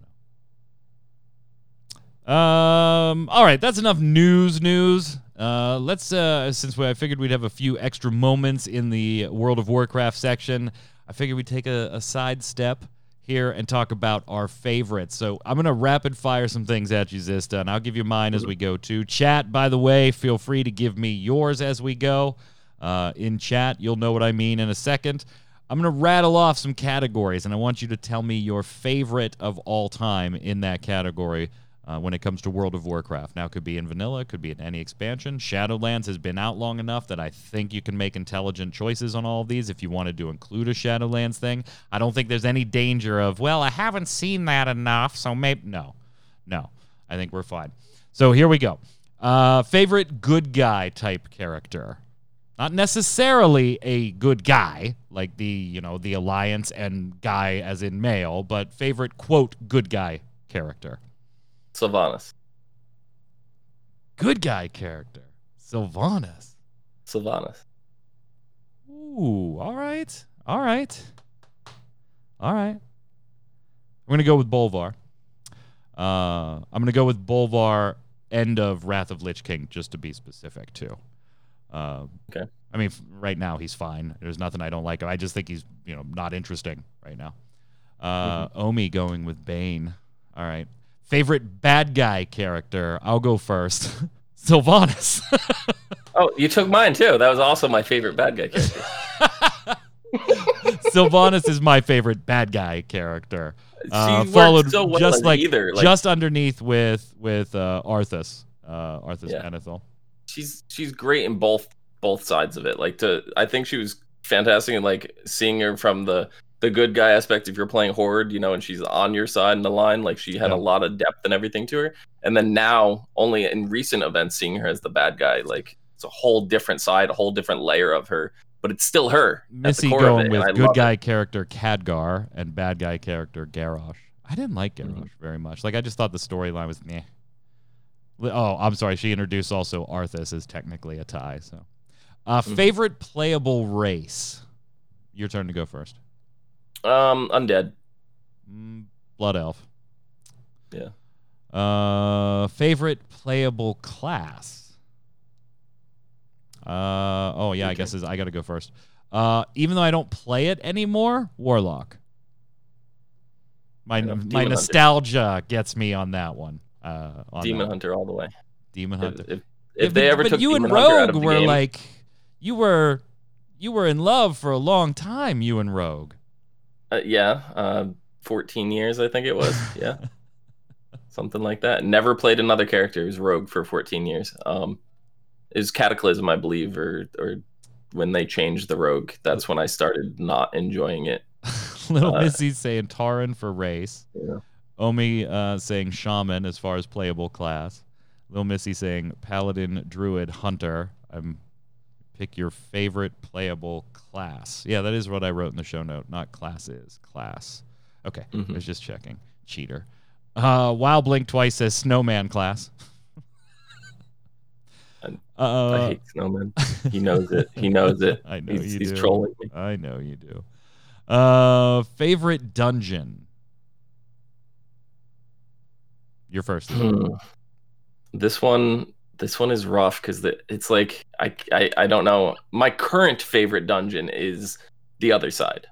Um. All right, that's enough news. News. Uh, let's. Uh, since we, I figured we'd have a few extra moments in the World of Warcraft section, I figured we'd take a, a side step here and talk about our favorites. So I'm gonna rapid fire some things at you, Zista, and I'll give you mine as we go to chat. By the way, feel free to give me yours as we go. Uh, in chat, you'll know what I mean in a second. I'm going to rattle off some categories, and I want you to tell me your favorite of all time in that category uh, when it comes to World of Warcraft. Now, could be in vanilla, could be in any expansion. Shadowlands has been out long enough that I think you can make intelligent choices on all of these if you wanted to include a Shadowlands thing. I don't think there's any danger of, well, I haven't seen that enough, so maybe. No, no. I think we're fine. So here we go. Uh, favorite good guy type character not necessarily a good guy like the you know the alliance and guy as in male but favorite quote good guy character sylvanas good guy character sylvanas sylvanas ooh all right all right all right i'm gonna go with bolvar uh i'm gonna go with bolvar end of wrath of lich king just to be specific too uh, Okay. I mean, right now he's fine. There's nothing I don't like. Him. I just think he's you know not interesting right now. Uh, Omi going with Bane. All right. Favorite bad guy character. I'll go first. Sylvanas. oh you took mine too that was also my favorite bad guy character Sylvanas is my favorite bad guy character. she Uh, followed so well just like either like just underneath with with uh, Arthas. Uh, Arthas Yeah. She's she's great in both both sides of it. Like to I think she was fantastic in like seeing her from the the good guy aspect if you're playing horde, you know, and she's on your side in the line, like she had Yeah. a lot of depth and everything to her. And then now only in recent events seeing her as the bad guy, like it's a whole different side, a whole different layer of her, but it's still her. Missy going it, with good love it. guy character Khadgar and bad guy character Garrosh. I didn't like Garrosh Mhm. very much. Like I just thought the storyline was meh. Oh, I'm sorry. She introduced also Arthas as technically a tie. So, uh, Mhm. favorite playable race. Your turn to go first. Um undead. Mm, Blood elf. Yeah. Uh, favorite playable class. Uh, oh yeah, I guess is I got to go first. Uh, even though I don't play it anymore, Warlock. My my Demon Hunter. nostalgia gets me on that one. Uh, on Demon that. Hunter all the way. Demon If, Hunter. if, if they ever but took you Demon and Hunter out of Rogue were game, like, you were, you were in love for a long time. You and Rogue. Uh, yeah, uh, 14 years I think it was. Yeah, something like that. Never played another character. It was Rogue for 14 years. Um, it was Cataclysm, I believe, or or when they changed the Rogue. That's when I started not enjoying it. Little Uh, Missy saying Tauren for race. Yeah. Omi uh, saying shaman as far as playable class. Little Missy saying paladin, druid, hunter. I'm pick your favorite playable class. Yeah, that is what I wrote in the show note. Not classes, class. Okay, I Mhm. was just checking. Cheater. Uh, wow, blink twice says snowman class. I- uh, I hate Snowman. He knows it. He knows it. I know he's, you he's do. trolling me. I know you do. Uh, favorite dungeon. You're first. Hmm. This one, this one is rough because it's like I, I, I don't know. My current favorite dungeon is the other side.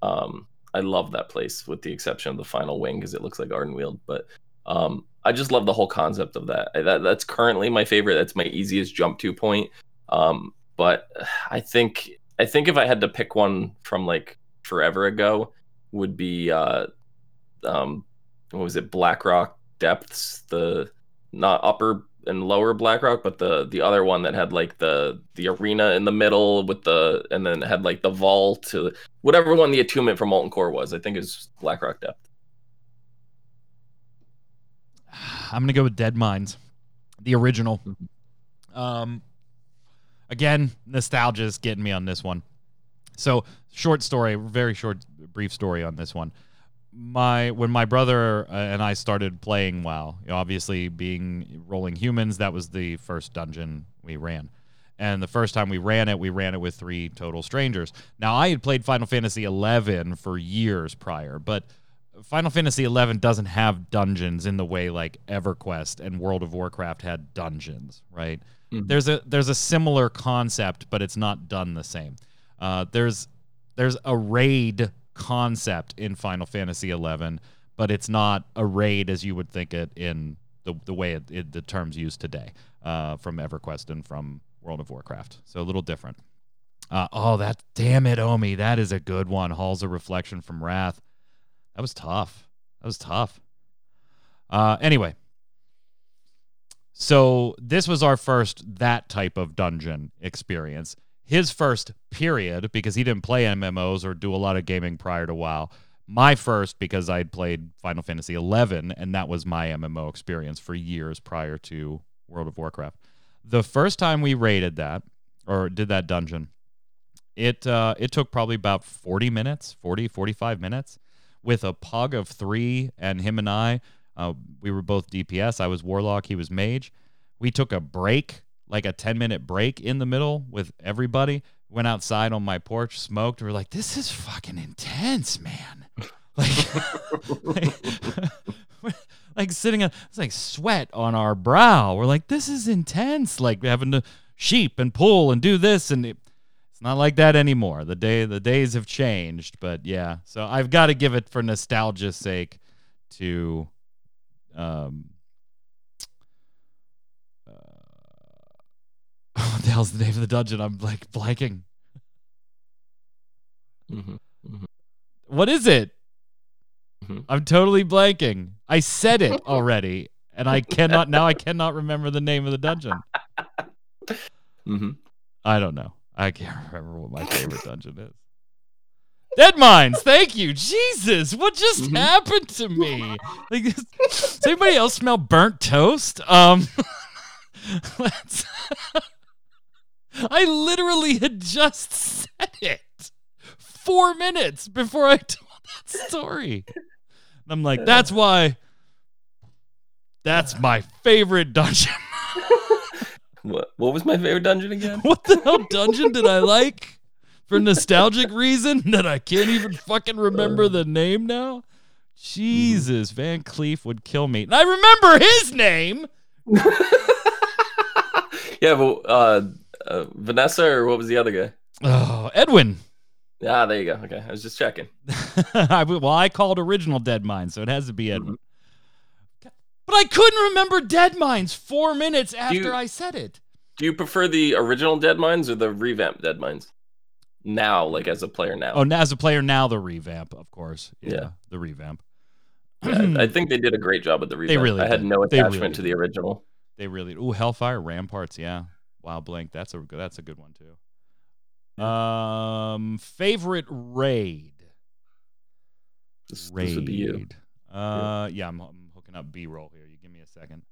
Um, I love that place, with the exception of the final wing because it looks like Ardenweald. But um, I just love the whole concept of that. That. That's currently my favorite. That's my easiest jump to point. Um, but I think I think if I had to pick one from like forever ago, would be uh, um, what was it, Blackrock Depths, the not upper and lower Blackrock, but the the other one that had like the the arena in the middle with the and then had like the vault to whatever one the attunement from Molten Core was. I think is Blackrock Depth. I'm gonna go with Dead Mines, the original. Um, again, nostalgia is getting me on this one. So, short story, very short, brief story on this one. My when my brother uh, and I started playing WoW, you know, obviously being rolling humans, that was the first dungeon we ran. And the first time we ran it, we ran it with three total strangers. Now, I had played Final Fantasy XI for years prior, but Final Fantasy XI doesn't have dungeons in the way like EverQuest and World of Warcraft had dungeons, right? Mhm. There's a there's a similar concept, but it's not done the same. Uh, there's there's a raid concept in Final Fantasy XI, but it's not a raid as you would think it in the the way it, it, the terms used today uh, from EverQuest and from World of Warcraft. So a little different. Uh, oh, that damn it, Omi, that is a good one. Halls of Reflection from Wrath. That was tough. That was tough. Uh, anyway, so this was our first that type of dungeon experience. His first period because he didn't play MMOs or do a lot of gaming prior to WoW. My first because I'd played Final Fantasy 11 and that was my MMO experience for years prior to World of Warcraft. The first time we raided that or did that dungeon, it uh, it took probably about 40 minutes, 40 45 minutes with a pug of 3 and him and I uh, we were both DPS. I was Warlock. He was Mage. We took a break, like a 10 minute break in the middle with everybody. Went outside on my porch, smoked. We are like, this is fucking intense, man. Like, like, like sitting on, it's like sweat on our brow. We're like, this is intense. Like having to sheep and pull and do this. And it, it's not like that anymore. The day, the days have changed. But yeah, so I've got to give it for nostalgia's sake to um uh, what the hell's the name of the dungeon? I'm like blanking. Mhm. What is it? Mhm. I'm totally blanking. I said it already, and I cannot now. I cannot remember the name of the dungeon. hmm I don't know. I can't remember what my favorite dungeon is. Dead Mines. Thank you, Jesus. What just Mhm. happened to me? Like, does anybody else smell burnt toast? Um, let's. I literally had just said it four minutes before I told that story. And I'm like, that's why. That's my favorite dungeon. What what was my favorite dungeon again? What the hell dungeon did I like? For nostalgic reason that I can't even fucking remember the name now? Jesus, Van Cleef would kill me. And I remember his name. yeah, but uh, uh, Vanessa or what was the other guy? Oh, Edwin. Ah, there you go. Okay, I was just checking. I, well, I called original Dead Mines, so it has to be Mm-hmm. Edwin. But I couldn't remember Dead Mines four minutes after you- I said it. Do you prefer the original Dead Mines or the revamped Dead Mines? Now, like as a player now. Oh, as a player now, the revamp, of course. Yeah. the revamp. Yeah, I think they did a great job with the revamp. They really I had did. no attachment really to the original. They really. Ooh, Hellfire, Ramparts, yeah. Wild Blink, that's a good. That's a good one too. Um, favorite raid. This, Raid. this would be you. Uh, yeah, I'm, I'm hooking up B-roll here. You give me a second,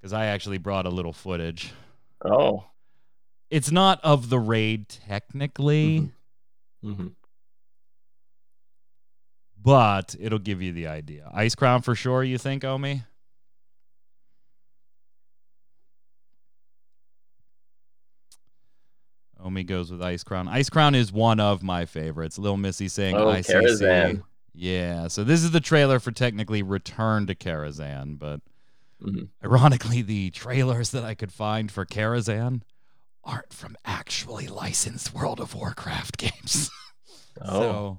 because I actually brought a little footage. Oh. It's not of the raid technically, Mhm. hmm but it'll give you the idea. Icecrown for sure. You think, Omi? Omi goes with Icecrown. Ice Crown is one of my favorites. Little Missy saying Oh, ICC. Karazhan. Yeah, so this is the trailer for technically Return to Karazhan, but Mhm. ironically, the trailers that I could find for Karazhan aren't from actually licensed World of Warcraft games. Oh. So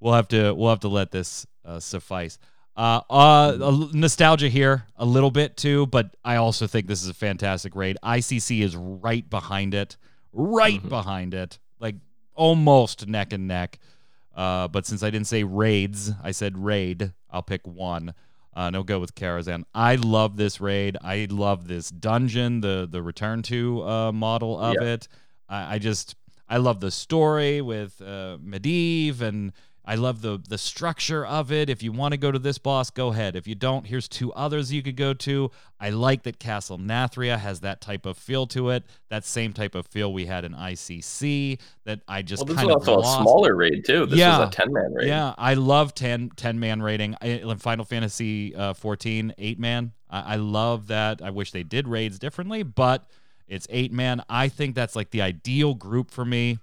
we'll have to we'll have to let this uh, suffice. Uh, uh, nostalgia here a little bit too, but I also think this is a fantastic raid. ICC is right behind it, right Mhm. behind it, like almost neck and neck. Uh, but since I didn't say raids, I said raid. I'll pick one. Uh, and I'll go with Karazhan. I love this raid. I love this dungeon, the the return to uh, model of Yeah. it. I, I just I love the story with uh, Medivh, and I love the the structure of it. If you want to go to this boss, go ahead. If you don't, here's two others you could go to. I like that Castle Nathria has that type of feel to it. That same type of feel we had in ICC. That I just Well, this kind is of also lost. a smaller raid too. This Yeah. was a ten man raid. Yeah, I love 10, 10 man rating. In Final Fantasy uh, 14, 8 man. I, I love that. I wish they did raids differently, but it's 8 man. I think that's like the ideal group for me.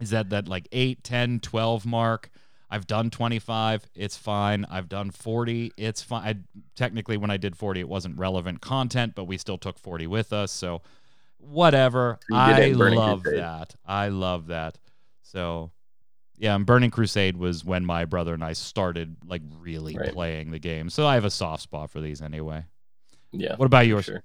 Is that that like 8, 10, 12 mark? I've done 25, it's fine. I've done 40, it's fine. I, technically, when I did 40, it wasn't relevant content, but we still took 40 with us. So, whatever. You did it I love Crusade. that. I love that. So, yeah, and Burning Crusade was when my brother and I started like really Right. playing the game. So I have a soft spot for these anyway. Yeah. What about yours? Sure.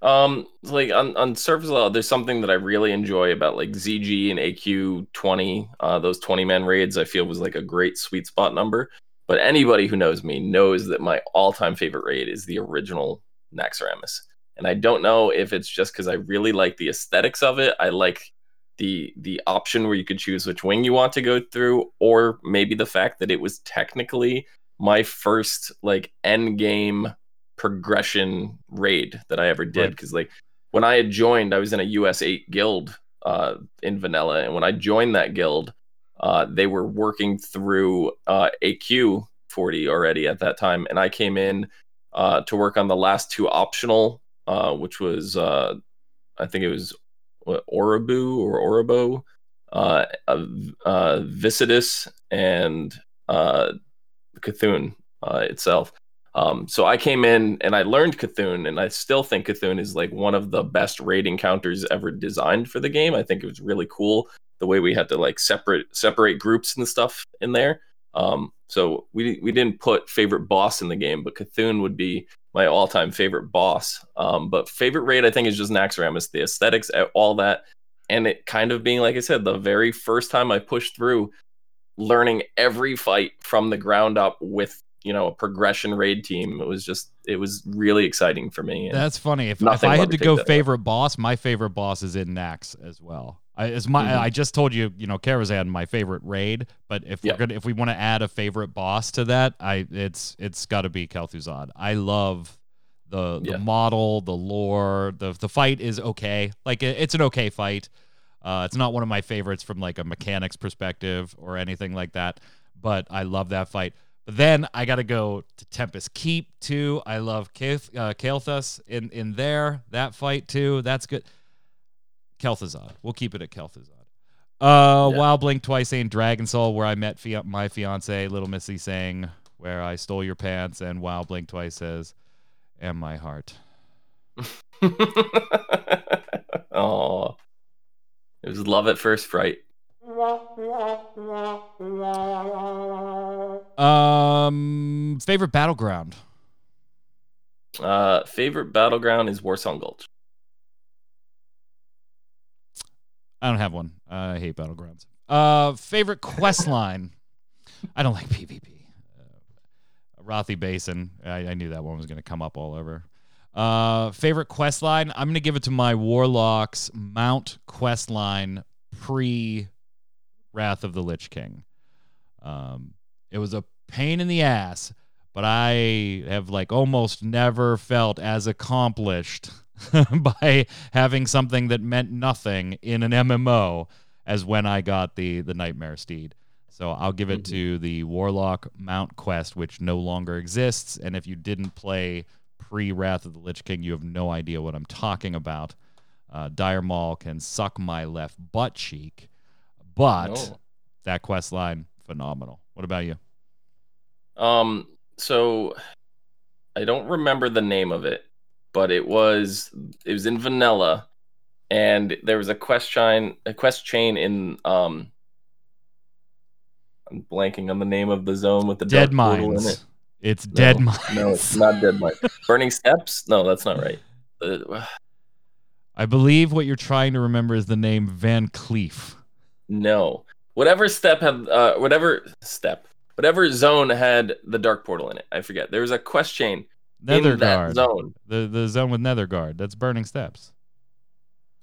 Um, like on on surface level, there's something that I really enjoy about like ZG and AQ twenty. Uh, those twenty man raids, I feel was like a great sweet spot number. But anybody who knows me knows that my all time favorite raid is the original Naxxramas. And I don't know if it's just because I really like the aesthetics of it. I like the the option where you could choose which wing you want to go through, or maybe the fact that it was technically my first like end game progression raid that I ever did. Right. Because like when I had joined, I was in a US eight guild uh, in vanilla, and when I joined that guild, uh, they were working through uh, AQ forty already at that time, and I came in uh, to work on the last two optional, uh, which was uh, I think it was what, Orobu or Orobo, uh, uh, uh, Viscidus, and uh, C'Thun uh, itself. Um, so I came in and I learned C'Thun, and I still think C'Thun is like one of the best raid encounters ever designed for the game. I think it was really cool the way we had to like separate separate groups and stuff in there. Um, so we we didn't put favorite boss in the game, but C'Thun would be my all time favorite boss. Um, but favorite raid I think is just Naxxramas, the aesthetics, all that, and it kind of being like I said, the very first time I pushed through, learning every fight from the ground up with you know a progression raid team. It was just it was really exciting for me. And That's funny. If, if I had to go favorite boss, my favorite boss is in Nax as well. I, as my, Mhm. I just told you, you know, Karazhan, my favorite raid. But if Yeah. we're gonna, if we want to add a favorite boss to that, I it's it's got to be Kel'Thuzad. I love the the Yeah. model, the lore, the the fight is okay. Like it, it's an okay fight. Uh, it's not one of my favorites from like a mechanics perspective or anything like that, but I love that fight. But then I got to go to Tempest Keep too. I love Kaeth, uh, Kael'thas in in there. That fight too. That's good. Kel'Thuzad. We'll keep it at Kel'Thuzad. Uh, Yeah. Wild Blink twice saying Dragon Soul, where I met fia- my fiance, Little Missy saying where I stole your pants, and Wild Blink twice says, and my heart. Oh, it was love at first fright. Um, favorite battleground. Uh, favorite battleground is Warsong Gulch. I don't have one. I hate battlegrounds. Uh, favorite quest line. I don't like PvP. Uh, Arathi Basin. I, I knew that one was going to come up all over. Uh, favorite quest line. I'm going to give it to my Warlocks Mount quest line pre Wrath of the Lich King. Um, it was a pain in the ass, but I have like almost never felt as accomplished by having something that meant nothing in an MMO as when I got the the Nightmare Steed. So I'll give it Mhm. to the Warlock Mount Quest, which no longer exists. And if you didn't play pre Wrath of the Lich King, you have no idea what I'm talking about. Uh, Dire Maul can suck my left butt cheek, but No. that quest line phenomenal. What about you? Um, so I don't remember the name of it, but it was it was in vanilla, and there was a quest chain a quest chain in um. I'm blanking on the name of the zone with the Dead Mines. it. It's Dead No, Mines. No, it's not Dead Mines. Burning Steppes? No, that's not right. Uh, I believe what you're trying to remember is the name Van Cleef. No, whatever step had uh, whatever step, whatever zone had the dark portal in it. I forget. There was a quest chain in that zone. The the zone with Nethergarde. That's Burning Steppes.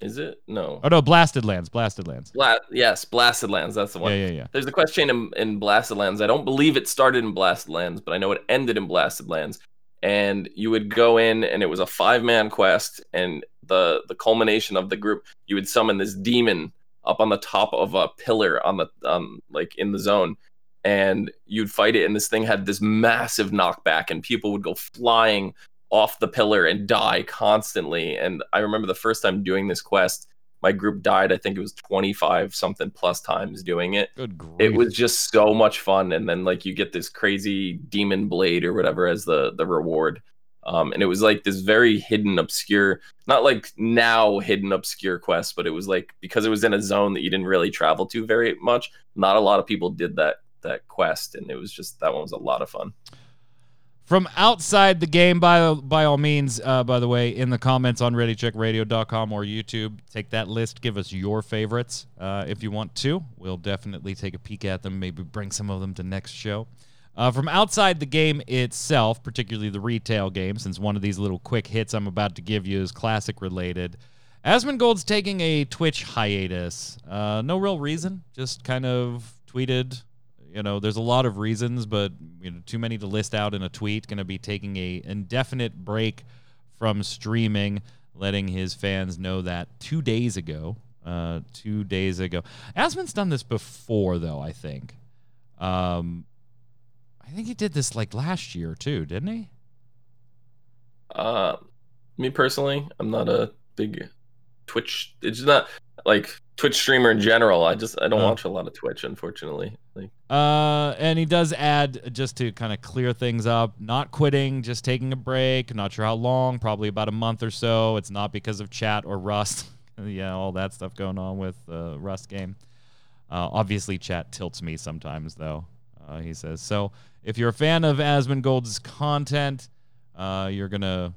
Is it? No. Oh no, Blasted Lands. Blasted Lands. Bla- yes, Blasted Lands. That's the one. Yeah, yeah, yeah. There's a quest chain in, in Blasted Lands. I don't believe it started in Blasted Lands, but I know it ended in Blasted Lands. And you would go in, and it was a five man quest. And the the culmination of the group, you would summon this demon up on the top of a pillar on the um like in the zone, and you'd fight it. And this thing had this massive knockback, and people would go flying off the pillar and die constantly. And I remember the first time doing this quest, my group died. I think it was 25 something plus times doing it. Good grief. It was just so much fun. And then like you get this crazy demon blade or whatever as the the reward. Um, and it was like this very hidden, obscure, not like now hidden, obscure quest, but it was like because it was in a zone that you didn't really travel to very much. Not a lot of people did that that quest, and it was just that one was a lot of fun. From outside the game, by by all means, uh, by the way, in the comments on ReadyCheckRadio.com or YouTube, take that list. Give us your favorites uh, if you want to. We'll definitely take a peek at them. Maybe bring some of them to next show. Uh, from outside the game itself, particularly the retail game, since one of these little quick hits I'm about to give you is classic related. Asmongold's taking a Twitch hiatus. Uh, no real reason, just kind of tweeted you know there's a lot of reasons but you know too many to list out in a tweet going to be taking a indefinite break from streaming letting his fans know that two days ago uh two days ago Asmon's done this before though i think um i think he did this like last year too didn't he Uh, me personally, I'm not a big Twitch. It's not like Twitch streamer in general. I just I don't Oh. watch a lot of Twitch, unfortunately. Like Uh, and he does add just to kind of clear things up, not quitting, just taking a break. Not sure how long, probably about a month or so. It's not because of chat or Rust. yeah, all that stuff going on with uh, Rust game. Uh, obviously, chat tilts me sometimes, though. Uh, he says so. If you're a fan of Asmongold's content, uh, you're gonna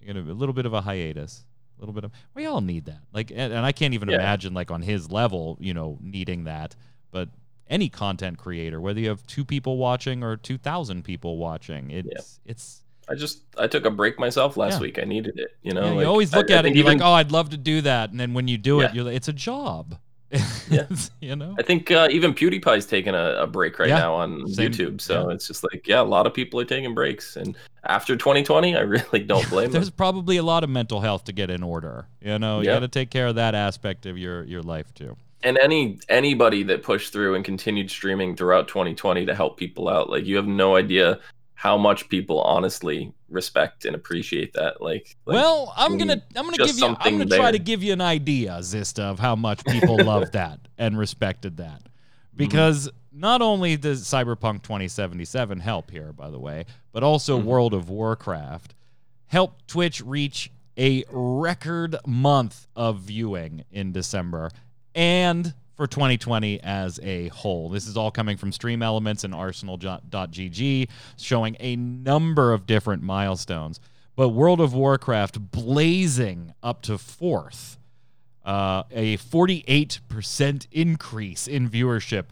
you're gonna a little bit of a hiatus. A little bit of we all need that. Like, and, and I can't even Yeah. imagine like on his level, you know, needing that. But any content creator, whether you have two people watching or two thousand people watching, it's it's I just I took a break myself last Yeah. week. I needed it. You know, yeah, like, you always look I at it and you're even- like, oh, I'd love to do that, and then when you do Yeah. it, you're like, it's a job. Yeah. you know. I think uh, even PewDiePie's taking a, a break right Yeah. now on Same- YouTube. So yeah. it's just like, yeah, a lot of people are taking breaks. And after 2020, I really don't blame them. There's them. probably a lot of mental health to get in order. You know, you got to take care of that aspect of your your life too. And any anybody that pushed through and continued streaming throughout 2020 to help people out, like you have no idea how much people honestly respect and appreciate that. Like, like well, I'm gonna I'm gonna give you I'm gonna try to give you an idea, Zista, of how much people loved that and respected that. Mm-hmm. Because not only does Cyberpunk 2077 help here, by the way, but also Mhm. World of Warcraft helped Twitch reach a record month of viewing in December. and for 2020 as a whole. This is all coming from Stream Elements and Arsenal.gg, showing a number of different milestones. But World of Warcraft blazing up to fourth, uh, a 48% increase in viewership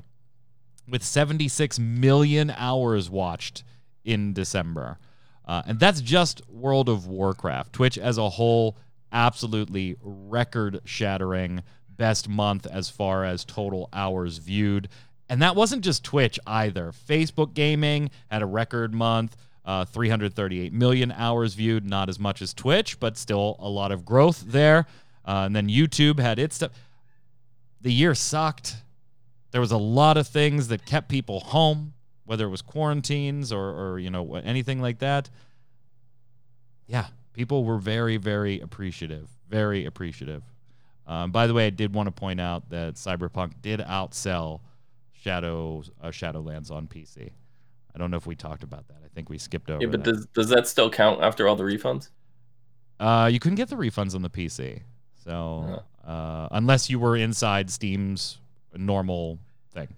with 76 million hours watched in December. Uh, and that's just World of Warcraft. Twitch as a whole, absolutely record shattering best month as far as total hours viewed. And that wasn't just Twitch either. Facebook Gaming had a record month, uh, 338 million hours viewed, not as much as Twitch, but still a lot of growth there. Uh, and then YouTube had its stuff. The year sucked. There was a lot of things that kept people home, whether it was quarantines or, or you know anything like that. Yeah, people were very, very appreciative. Very appreciative. Um, by the way, I did want to point out that Cyberpunk did outsell Shadow uh, Shadowlands on PC. I don't know if we talked about that. I think we skipped over. Yeah, but that. does does that still count after all the refunds? Uh, you couldn't get the refunds on the PC, so uh, unless you were inside Steam's normal thing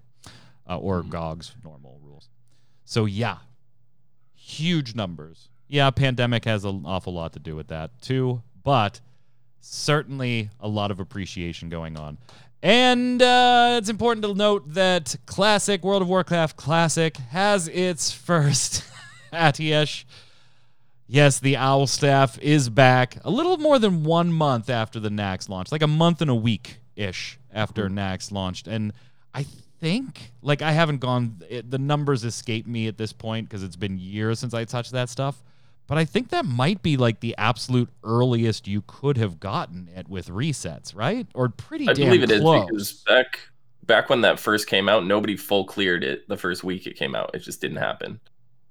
uh, or Mhm. GOG's normal rules. So yeah, huge numbers. Yeah, pandemic has an awful lot to do with that too, but certainly a lot of appreciation going on. And uh, it's important to note that Classic World of Warcraft Classic has its first Atiesh. Yes, the Owl Staff is back a little more than one month after the Nax launch, like a month and a week ish after Nax launched. And I think, like, I haven't gone, it, the numbers escape me at this point because it's been years since I touched that stuff. But I think that might be like the absolute earliest you could have gotten it with resets, right? Or pretty I damn believe it is close. because back back when that first came out, nobody full cleared it the first week it came out. It just didn't happen.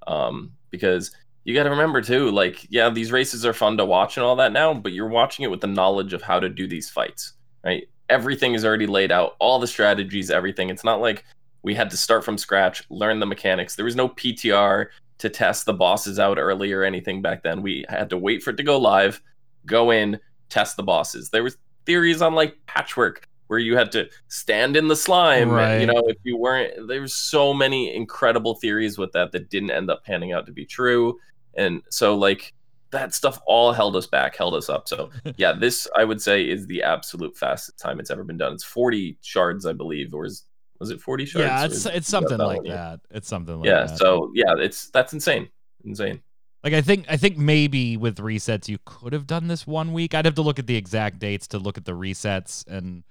Um, because you got to remember too, like yeah, these races are fun to watch and all that now, but you're watching it with the knowledge of how to do these fights, right? Everything is already laid out, all the strategies, everything. It's not like we had to start from scratch, learn the mechanics. There was no PTR to test the bosses out early or anything back then. We had to wait for it to go live, go in, test the bosses. There was theories on like Patchwerk where you had to stand in the slime. Right. You know, if you weren't, there was so many incredible theories with that that didn't end up panning out to be true. And so, like, that stuff all held us back, held us up. So, yeah, this I would say is the absolute fastest time it's ever been done. It's 40 shards, I believe, or is was it 40 shards? yeah, it's it's something like one? that. It's something like Yeah. that. So yeah, it's that's insane, insane. Like I think I think maybe with resets you could have done this one week. I'd have to look at the exact dates to look at the resets and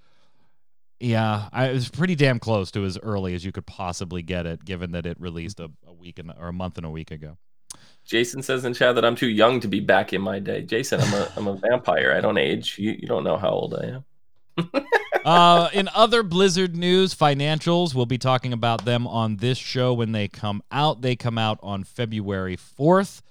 yeah, I it was pretty damn close to as early as you could possibly get it, given that it released a, a week and or a month and a week ago. Jason says in chat that I'm too young to be back in my day. Jason, I'm a I'm a vampire. I don't age. You you don't know how old I am. uh, in other Blizzard news, financials, we'll be talking about them on this show when they come out. They come out on February 4th.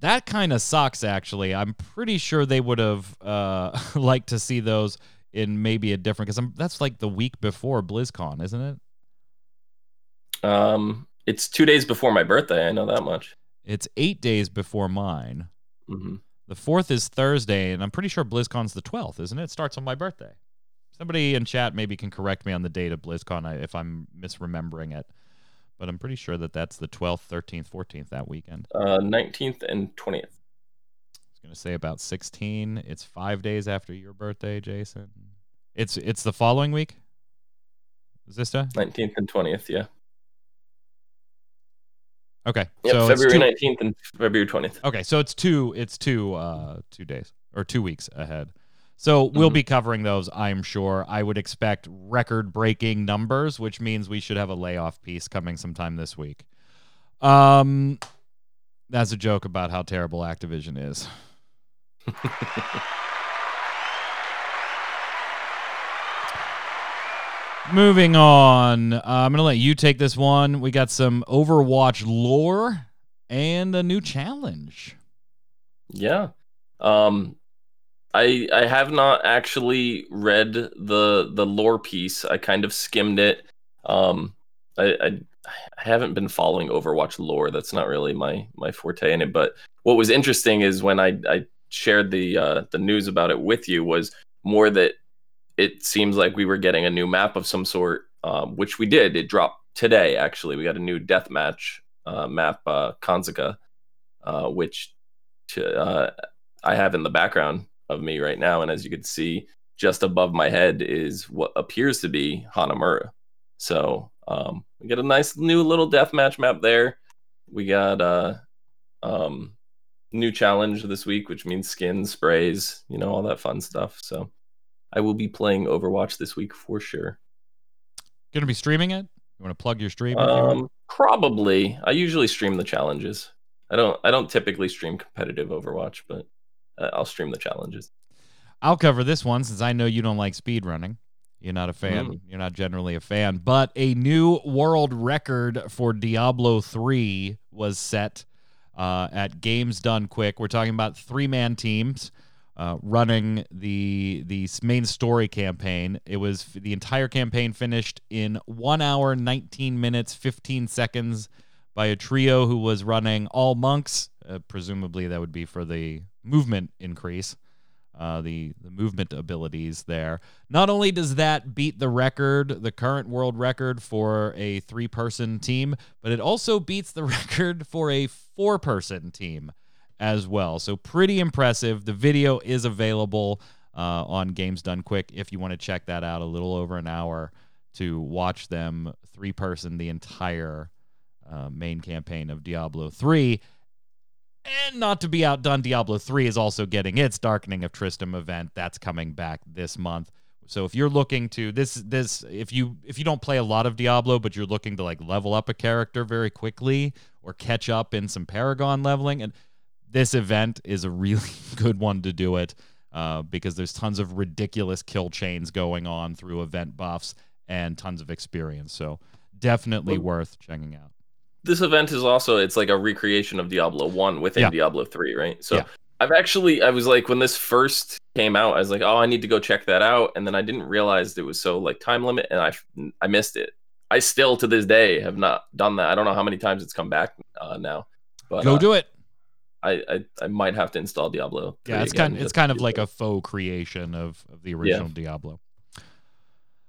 That kind of sucks, actually. I'm pretty sure they would have uh, liked to see those in maybe a different, because that's like the week before BlizzCon, isn't it? Um, it's two days before my birthday. I know that much. It's eight days before mine. hmm The 4th is Thursday, and I'm pretty sure BlizzCon's the 12th, isn't it? It starts on my birthday. Somebody in chat maybe can correct me on the date of BlizzCon if I'm misremembering it. But I'm pretty sure that that's the 12th, 13th, 14th that weekend. Uh, 19th and 20th. I was going to say about 16. It's 5 days after your birthday, Jason. It's it's the following week. Is this 19th and 20th. Yeah. Okay. Yep. so February two, 19th and February 20th. Okay, so it's two it's two uh 2 days or 2 weeks ahead. So we'll Mhm. be covering those, I'm sure. I would expect record-breaking numbers, which means we should have a layoff piece coming sometime this week. Um that's a joke about how terrible Activision is. Moving on, uh, I'm gonna let you take this one. We got some Overwatch lore and a new challenge. Yeah. Um I I have not actually read the the lore piece. I kind of skimmed it. Um I I, I haven't been following Overwatch lore. That's not really my my forte in it, but what was interesting is when I I shared the uh the news about it with you was more that it seems like we were getting a new map of some sort, um, which we did. It dropped today. Actually, we got a new deathmatch uh, map, uh, uh, which uh, I have in the background of me right now. And as you can see, just above my head is what appears to be Hanamura. So um, we get a nice new little deathmatch map there. We got a uh, um, new challenge this week, which means skins, sprays, you know, all that fun stuff. So I will be playing Overwatch this week for sure. Gonna be streaming it? You want to plug your stream? Um, probably. I usually stream the challenges. I don't. I don't typically stream competitive Overwatch, but uh, I'll stream the challenges. I'll cover this one since I know you don't like speed running. You're not a fan. Mm. You're not generally a fan. But a new world record for Diablo 3 was set uh, at Games Done Quick. We're talking about three man teams. Uh, running the the main story campaign. It was the entire campaign finished in one hour, 19 minutes, 15 seconds by a trio who was running all monks. Uh, presumably, that would be for the movement increase uh, the the movement abilities there. Not only does that beat the record, the current world record for a three person team, but it also beats the record for a four person team as well. So pretty impressive. The video is available uh, on Games Done Quick if you want to check that out. A little over an hour to watch them three person the entire uh, main campaign of Diablo three. And not to be outdone, Diablo 3 is also getting its Darkening of Tristram event. That's coming back this month. So if you're looking to this this if you if you don't play a lot of Diablo but you're looking to like level up a character very quickly or catch up in some Paragon leveling and this event is a really good one to do it uh, because there's tons of ridiculous kill chains going on through event buffs and tons of experience. So definitely worth checking out this event is also it's like a recreation of Diablo 1 within yeah. Diablo 3, right? So yeah. I've actually I was like when this first came out, I was like, "Oh, I need to go check that out." And then I didn't realize it was so like time limit and I I missed it. I still to this day have not done that. I don't know how many times it's come back uh, now. But go uh, do it. I, I, I might have to install Diablo. Yeah, it's kind it's kind of like a faux creation of, of the original yeah. Diablo.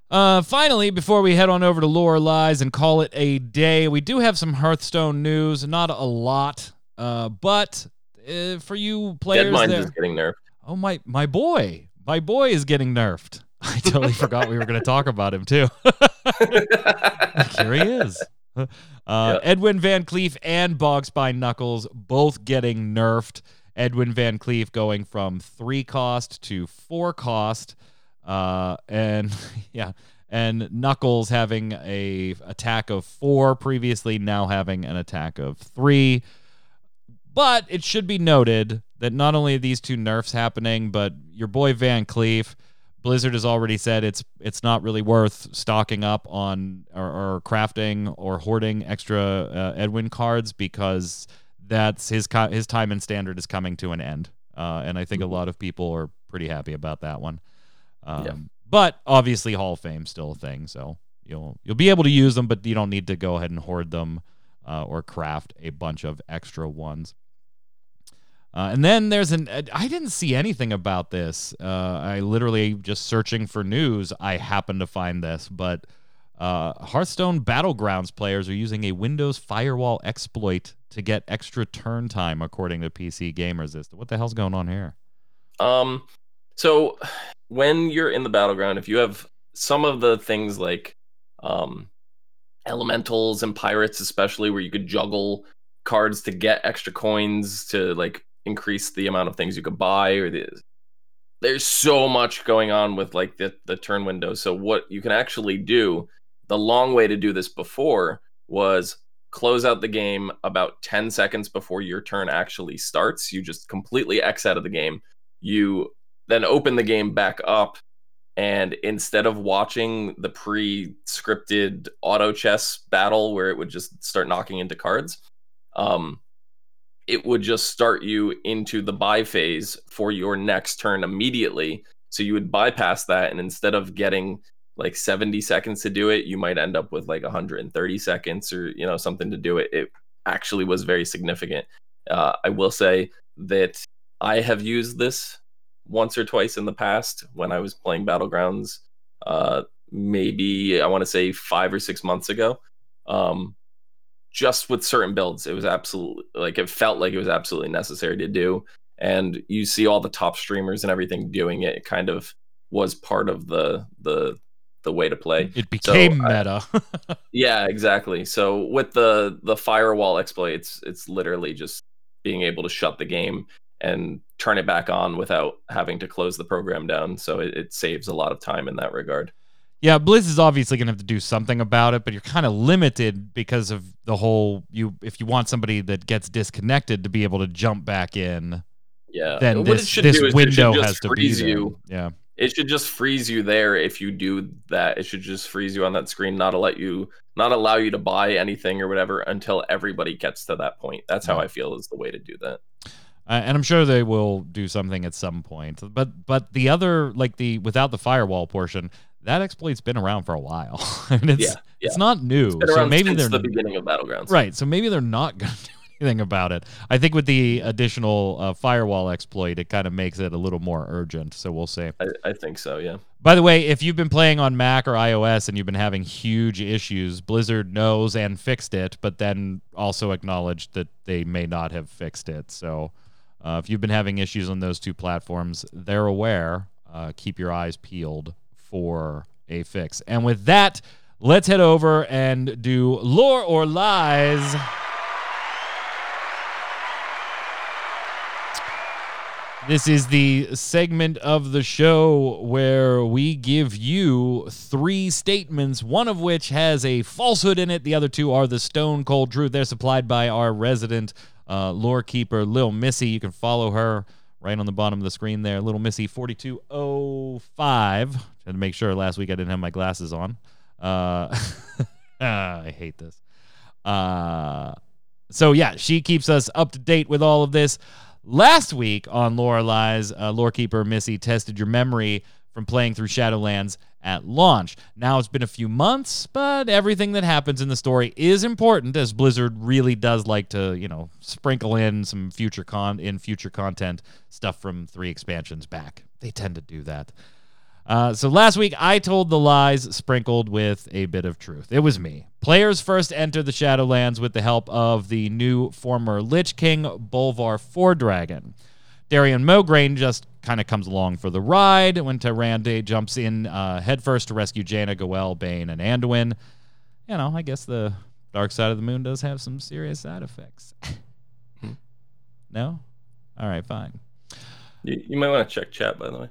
Uh, finally, before we head on over to Lore Lies and call it a day, we do have some Hearthstone news. Not a lot, uh, but uh, for you players, Deadmines there, is getting nerfed. Oh my, my boy, my boy is getting nerfed. I totally forgot we were going to talk about him too. Here he is. Uh, yep. Edwin Van Cleef and Bogspine Knuckles both getting nerfed. Edwin Van Cleef going from three cost to four cost. Uh, and yeah, and Knuckles having a attack of four previously, now having an attack of three. But it should be noted that not only are these two nerfs happening, but your boy Van Cleef, Blizzard has already said it's it's not really worth stocking up on or, or crafting or hoarding extra uh, Edwin cards because that's his his time and standard is coming to an end. Uh, and I think a mm-hmm. lot of people are pretty happy about that one. Um, yeah. But obviously, Hall of Fame still a thing, so you'll you'll be able to use them, but you don't need to go ahead and hoard them uh, or craft a bunch of extra ones. Uh, and then there's an I didn't see anything about this. Uh, I literally just searching for news. I happened to find this, but uh, Hearthstone Battlegrounds players are using a Windows firewall exploit to get extra turn time, according to PC Gamers. What the hell's going on here? Um, so when you're in the battleground, if you have some of the things like um, elementals and pirates, especially where you could juggle cards to get extra coins to like increase the amount of things you could buy, or the, there's so much going on with like the the turn window. So what you can actually do, the long way to do this before was close out the game about 10 seconds before your turn actually starts. You just completely X out of the game. You then open the game back up and instead of watching the pre-scripted auto chess battle where it would just start knocking into cards um, it would just start you into the buy phase for your next turn immediately. So you would bypass that and instead of getting like 70 seconds to do it you might end up with like 130 seconds or you know something to do it. It actually was very significant. Uh, i will say that i have used this once or twice in the past when I was playing Battlegrounds. Uh, maybe I want to say five or six months ago. Um, just with certain builds, it was absolutely like it felt like it was absolutely necessary to do. And you see all the top streamers and everything doing it. It kind of was part of the the the way to play. It became So, I- meta. Yeah, exactly. So with the the firewall exploit, it's it's literally just being able to shut the game and turn it back on without having to close the program down. So it, it saves a lot of time in that regard. yeah, Blizz is obviously going to have to do something about it, but you're kind of limited because of the whole you if you want somebody that gets disconnected to be able to jump back in, Yeah. then what this, this do is it window has to freeze you. Yeah. It should just freeze you there if you do that. It should just freeze you on that screen, not let you not allow you to buy anything or whatever until everybody gets to that point. That's how I feel is the way to do that. Uh, and I'm sure they will do something at some point. But but the other like the without the firewall portion, that exploit's been around for a while. and it's Yeah, yeah. it's not new. It's so maybe since they're the beginning of Battlegrounds. right. So maybe they're not going to do anything about it. I think with the additional uh, firewall exploit, it kind of makes it a little more urgent. So we'll see. I, I think so, yeah. By the way, if you've been playing on Mac or iOS and you've been having huge issues, Blizzard knows and fixed it, but then also acknowledged that they may not have fixed it. So uh, if you've been having issues on those two platforms, they're aware. Uh, keep your eyes peeled for a fix. And with that, let's head over and do lore or lies. This is the segment of the show where we give you three statements, one of which has a falsehood in it. The other two are the stone cold truth. They're supplied by our resident uh, lore keeper, Lil Missy. You can follow her right on the bottom of the screen there, Little Missy 4205. Had to make sure last week I didn't have my glasses on. Uh, I hate this. Uh, so yeah, she keeps us up to date with all of this. Last week on Lore Lies, uh, Lorekeeper Missy tested your memory from playing through Shadowlands at launch. Now it's been a few months, but everything that happens in the story is important, as Blizzard really does like to, you know, sprinkle in some future con in future content stuff from three expansions back. They tend to do that. Uh, so last week, I told the lies sprinkled with a bit of truth. It was me. Players first enter the Shadowlands with the help of the new former Lich King Bolvar Fordragon. Darion Mograine just kind of comes along for the ride when Tyrande jumps in uh, headfirst to rescue Jaina, Go'el, Baine, and Anduin. You know, I guess the dark side of the moon does have some serious side effects. no? All right, fine. You, you might want to check chat, by the way.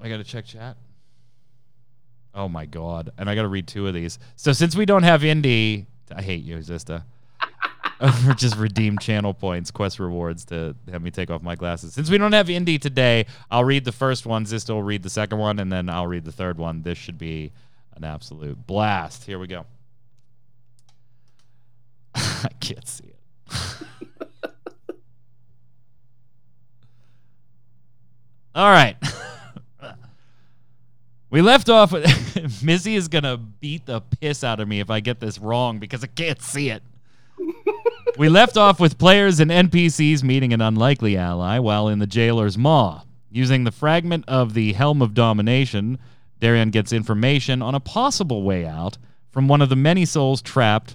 I got to check chat. Oh my god! And I got to read two of these. So since we don't have indie, I hate you, Zista. Just redeem channel points, quest rewards to have me take off my glasses. Since we don't have indie today, I'll read the first one. Zista will read the second one, and then I'll read the third one. This should be an absolute blast. Here we go. I can't see it. All right. We left off with Missy is gonna beat the piss out of me if I get this wrong because I can't see it. We left off with players and NPCs meeting an unlikely ally while in the jailer's maw. Using the fragment of the Helm of Domination, Darion gets information on a possible way out from one of the many souls trapped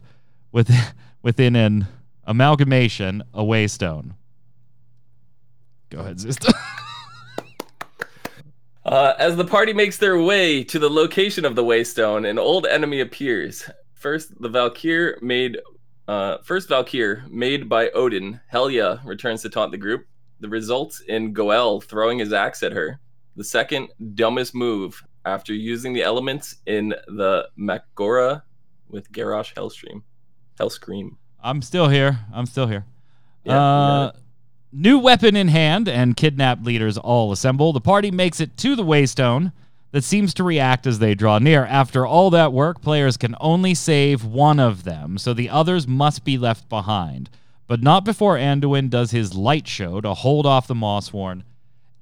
with, within an amalgamation, a waystone. Go ahead, sister. Uh, as the party makes their way to the location of the Waystone, an old enemy appears. First, the Valkyr made, uh, first Valkyr made by Odin, Helya, returns to taunt the group. The results in Go'el throwing his axe at her. The second dumbest move after using the elements in the Mak'gora with Garrosh Hellstream, Hellscream. I'm still here. I'm still here. Yeah, uh, new weapon in hand and kidnapped leaders all assemble. The party makes it to the Waystone that seems to react as they draw near. After all that work, players can only save one of them, so the others must be left behind. But not before Anduin does his light show to hold off the Mawsworn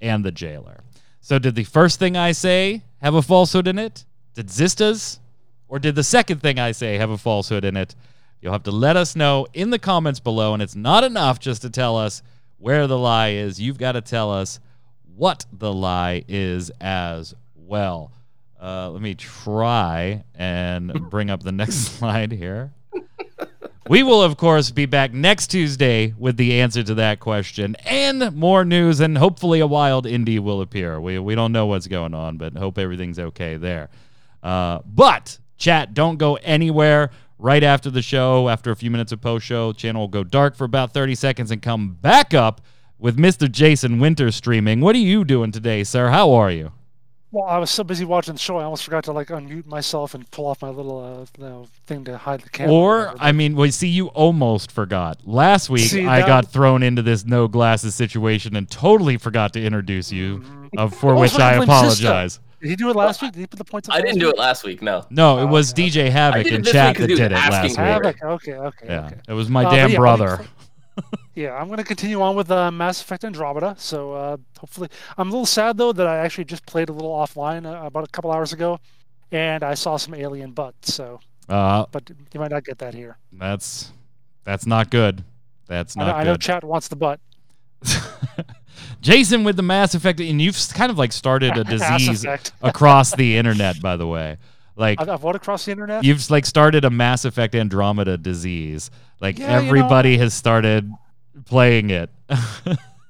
and the jailer. So, did the first thing I say have a falsehood in it? Did Zista's? Or did the second thing I say have a falsehood in it? You'll have to let us know in the comments below. And it's not enough just to tell us where the lie is. You've got to tell us what the lie is as well. Uh, let me try and bring up the next slide here. We will, of course, be back next Tuesday with the answer to that question and more news, and hopefully a wild indie will appear. We, we don't know what's going on, but hope everything's okay there. Uh, but, chat, don't go anywhere. Right after the show, after a few minutes of post show, channel will go dark for about 30 seconds and come back up with Mr. Jason Winter streaming. What are you doing today, sir? How are you? Well, I was so busy watching the show, I almost forgot to like unmute myself and pull off my little uh, you know, thing to hide the camera. Or, whatever, I mean, well, see, you almost forgot. Last week, See, I that- got thrown into this no glasses situation and totally forgot to introduce you, uh, for Also, which I blame Sisto. apologize. Did he do it last week? Did he put the points? I didn't do it last week. No. No, it Oh, was okay. DJ Havoc did it in chat that did it last week. it. Havoc. Okay, okay, Yeah, okay. it was my Uh, damn yeah, brother. Yeah, I'm going to continue on with uh, Mass Effect Andromeda. So uh, hopefully, I'm a little sad though that I actually just played a little offline uh, about a couple hours ago, and I saw some alien butt. So, Uh, but you might not get that here. that's that's not good. That's I know, not I know chat wants the butt. Jason with the Mass Effect, and you've kind of like started a disease across the internet, by the way. Like I've, I've what across the internet? you've like started a Mass Effect Andromeda disease. Like Yeah, you know- everybody has started playing it.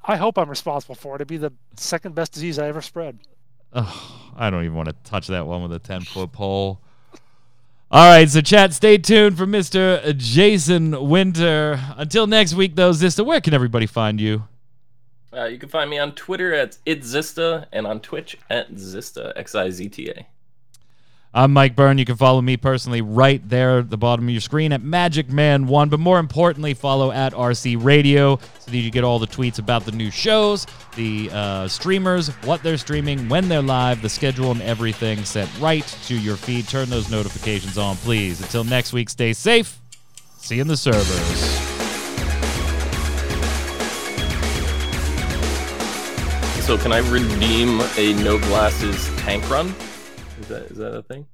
I hope I'm responsible for it. It'd be the second best disease I ever spread. Ugh, I don't even want to touch that one with a 10 foot pole. All right, so chat, stay tuned for Mr. Jason Winter. Until next week, though, Zista, where can everybody find you? Uh, you can find me on Twitter at itzista and on Twitch at Zista X I Z T A. I'm Mike Byrne. You can follow me personally right there at the bottom of your screen at Magic Man One. But more importantly, follow at RC Radio so that you get all the tweets about the new shows, the uh, streamers, what they're streaming, when they're live, the schedule, and everything sent right to your feed. Turn those notifications on, please. Until next week, stay safe. See you in the servers. So can I redeem a no glasses tank run? Is that is that a thing?